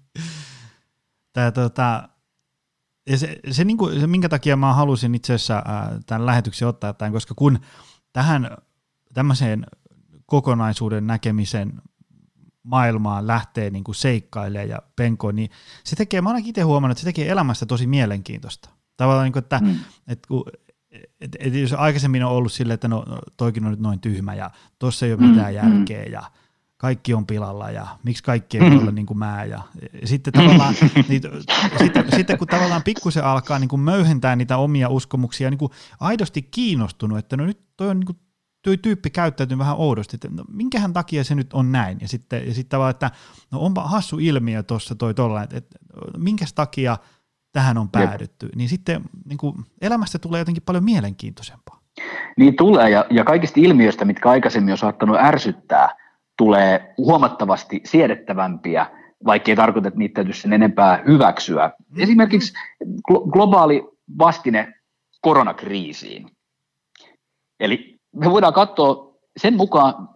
Tää, tota, ja se, se, niin kuin, se, minkä takia mä halusin itse asiassa äh, tämän lähetyksen ottaa tämän, koska kun tähän tämmöiseen kokonaisuuden näkemisen maailmaan lähtee niin kuin seikkailemaan ja penkoon, niin se tekee, mä ainakin itse huomannut, että se tekee elämästä tosi mielenkiintoista. Tavallaan, niin kuin, että, mm. että kun, et, et jos aikaisemmin on ollut silleen, että no, no toikin on nyt noin tyhmä ja tuossa ei ole mitään mm. järkeä ja kaikki on pilalla ja miksi kaikki ei mm. ole niin kuin mä. Ja, ja sitten, tavallaan, [laughs] niin, sitten, sitten kun tavallaan pikkusen alkaa niin kuin möyhentää niitä omia uskomuksia, niin kuin aidosti kiinnostunut, että no nyt toi on niin kuin tuo tyyppi käyttäytyy vähän oudosti, että no, minkähän takia se nyt on näin. Ja sitten, ja sitten tavallaan, että no onpa hassu ilmiö tuossa toi tolla, että, että minkä takia tähän on päädytty. Jep. Niin sitten niin kuin, elämästä tulee jotenkin paljon mielenkiintoisempaa. Niin tulee, ja, ja kaikista ilmiöistä, mitkä aikaisemmin on saattanut ärsyttää, tulee huomattavasti siedettävämpiä, vaikkei tarkoita, että niitä täytyy sen enempää hyväksyä. Mm. Esimerkiksi glo- globaali vastine koronakriisiin. Eli me voidaan katsoa sen mukaan,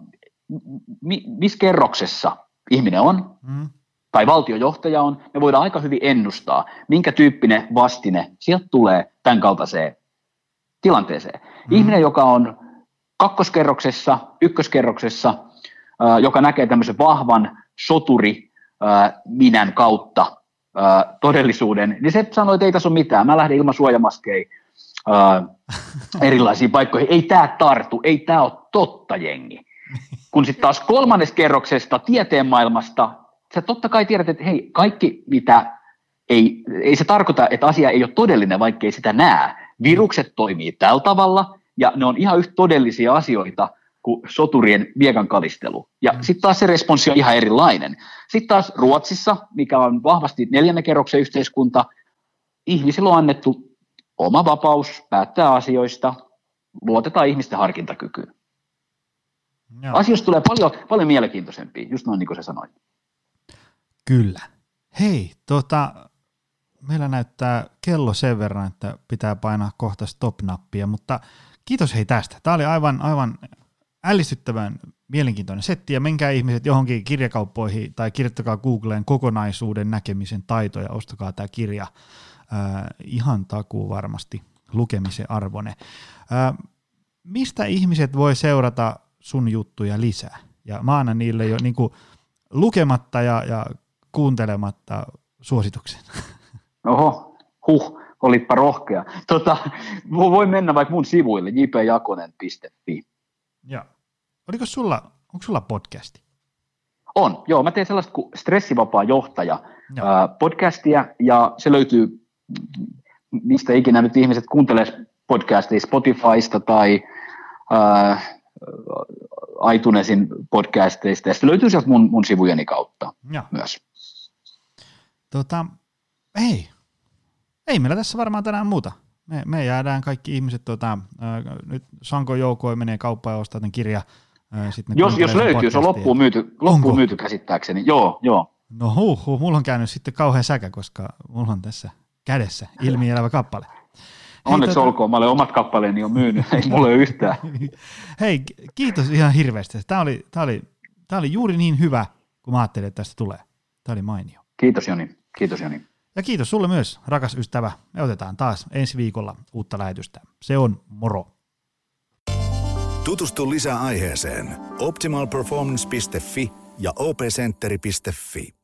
mi- missä kerroksessa ihminen on, mm. tai valtiojohtaja on, me voidaan aika hyvin ennustaa, minkä tyyppinen vastine sieltä tulee tämän kaltaiseen tilanteeseen. Mm. Ihminen, joka on kakkoskerroksessa, ykköskerroksessa, äh, joka näkee tämmöisen vahvan soturi äh, minän kautta äh, todellisuuden, niin se sanoo, että ei tässä ole mitään, mä lähden ilman suojamaskeja erilaisiin paikkoihin. Ei tämä tartu, ei tämä ole totta jengi. Kun sitten taas kolmannes kerroksesta tieteen maailmasta, sä totta kai tiedät, että hei, kaikki mitä ei, ei se tarkoita, että asia ei ole todellinen, vaikka ei sitä näe. Virukset toimii tällä tavalla, ja ne on ihan yhtä todellisia asioita kuin soturien viekan kalistelu. Ja mm. sitten taas se responssi on ihan erilainen. Sitten taas Ruotsissa, mikä on vahvasti neljännen kerroksen yhteiskunta, ihmisillä on annettu oma vapaus päättää asioista, luotetaan ihmisten harkintakykyyn. Joo. Asioista tulee paljon, paljon mielenkiintoisempia, just noin niin kuin sä sanoit. Kyllä. Hei, tota, meillä näyttää kello sen verran, että pitää painaa kohta stop-nappia, mutta kiitos hei tästä. Tämä oli aivan, aivan ällistyttävän mielenkiintoinen setti, ja menkää ihmiset johonkin kirjakauppoihin tai kirjoittakaa Googleen kokonaisuuden näkemisen taito ja ostakaa tämä kirja äh, ihan takuu varmasti lukemisen arvone. Äh, mistä ihmiset voi seurata sun juttuja lisää? Ja mä annan niille jo niin kuin, lukematta ja, ja kuuntelematta suosituksen. [laughs] Oho, huh, olitpa rohkea. Tota, voi mennä vaikka mun sivuille, jpjakonen.fi. Ja. Oliko sulla, onko sulla podcasti? On, joo. Mä teen sellaista kuin Stressivapaa johtaja podcastia, ja se löytyy mistä ikinä nyt ihmiset kuuntelee podcastia Spotifysta tai äh, iTunesin podcasteista, ja se löytyy sieltä mun, mun sivujeni kautta ja. myös. Tota, ei, ei meillä tässä varmaan tänään muuta. Me, me jäädään kaikki ihmiset, tota, äh, nyt Sanko Joukoi menee kauppaan ja ostaa tämän kirja. Äh, sit jos jos löytyy, se on loppuun myyty, loppuun myyty käsittääkseni, joo, joo. No huh, huh, mulla on käynyt sitten kauhean säkä, koska mulla on tässä kädessä ilmielävä kappale. Onneksi tota... olkoon, mä olen omat kappaleeni jo myynyt, ei mulle ole yhtään. [laughs] Hei, kiitos ihan hirveästi. Tämä oli, tämä, oli, tämä oli juuri niin hyvä, kun mä ajattelin, että tästä tulee. Tämä oli mainio. Kiitos Joni, kiitos Joni. Ja kiitos sulle myös, rakas ystävä. Me otetaan taas ensi viikolla uutta lähetystä. Se on moro. Tutustu lisää aiheeseen optimalperformance.fi ja opcenteri.fi.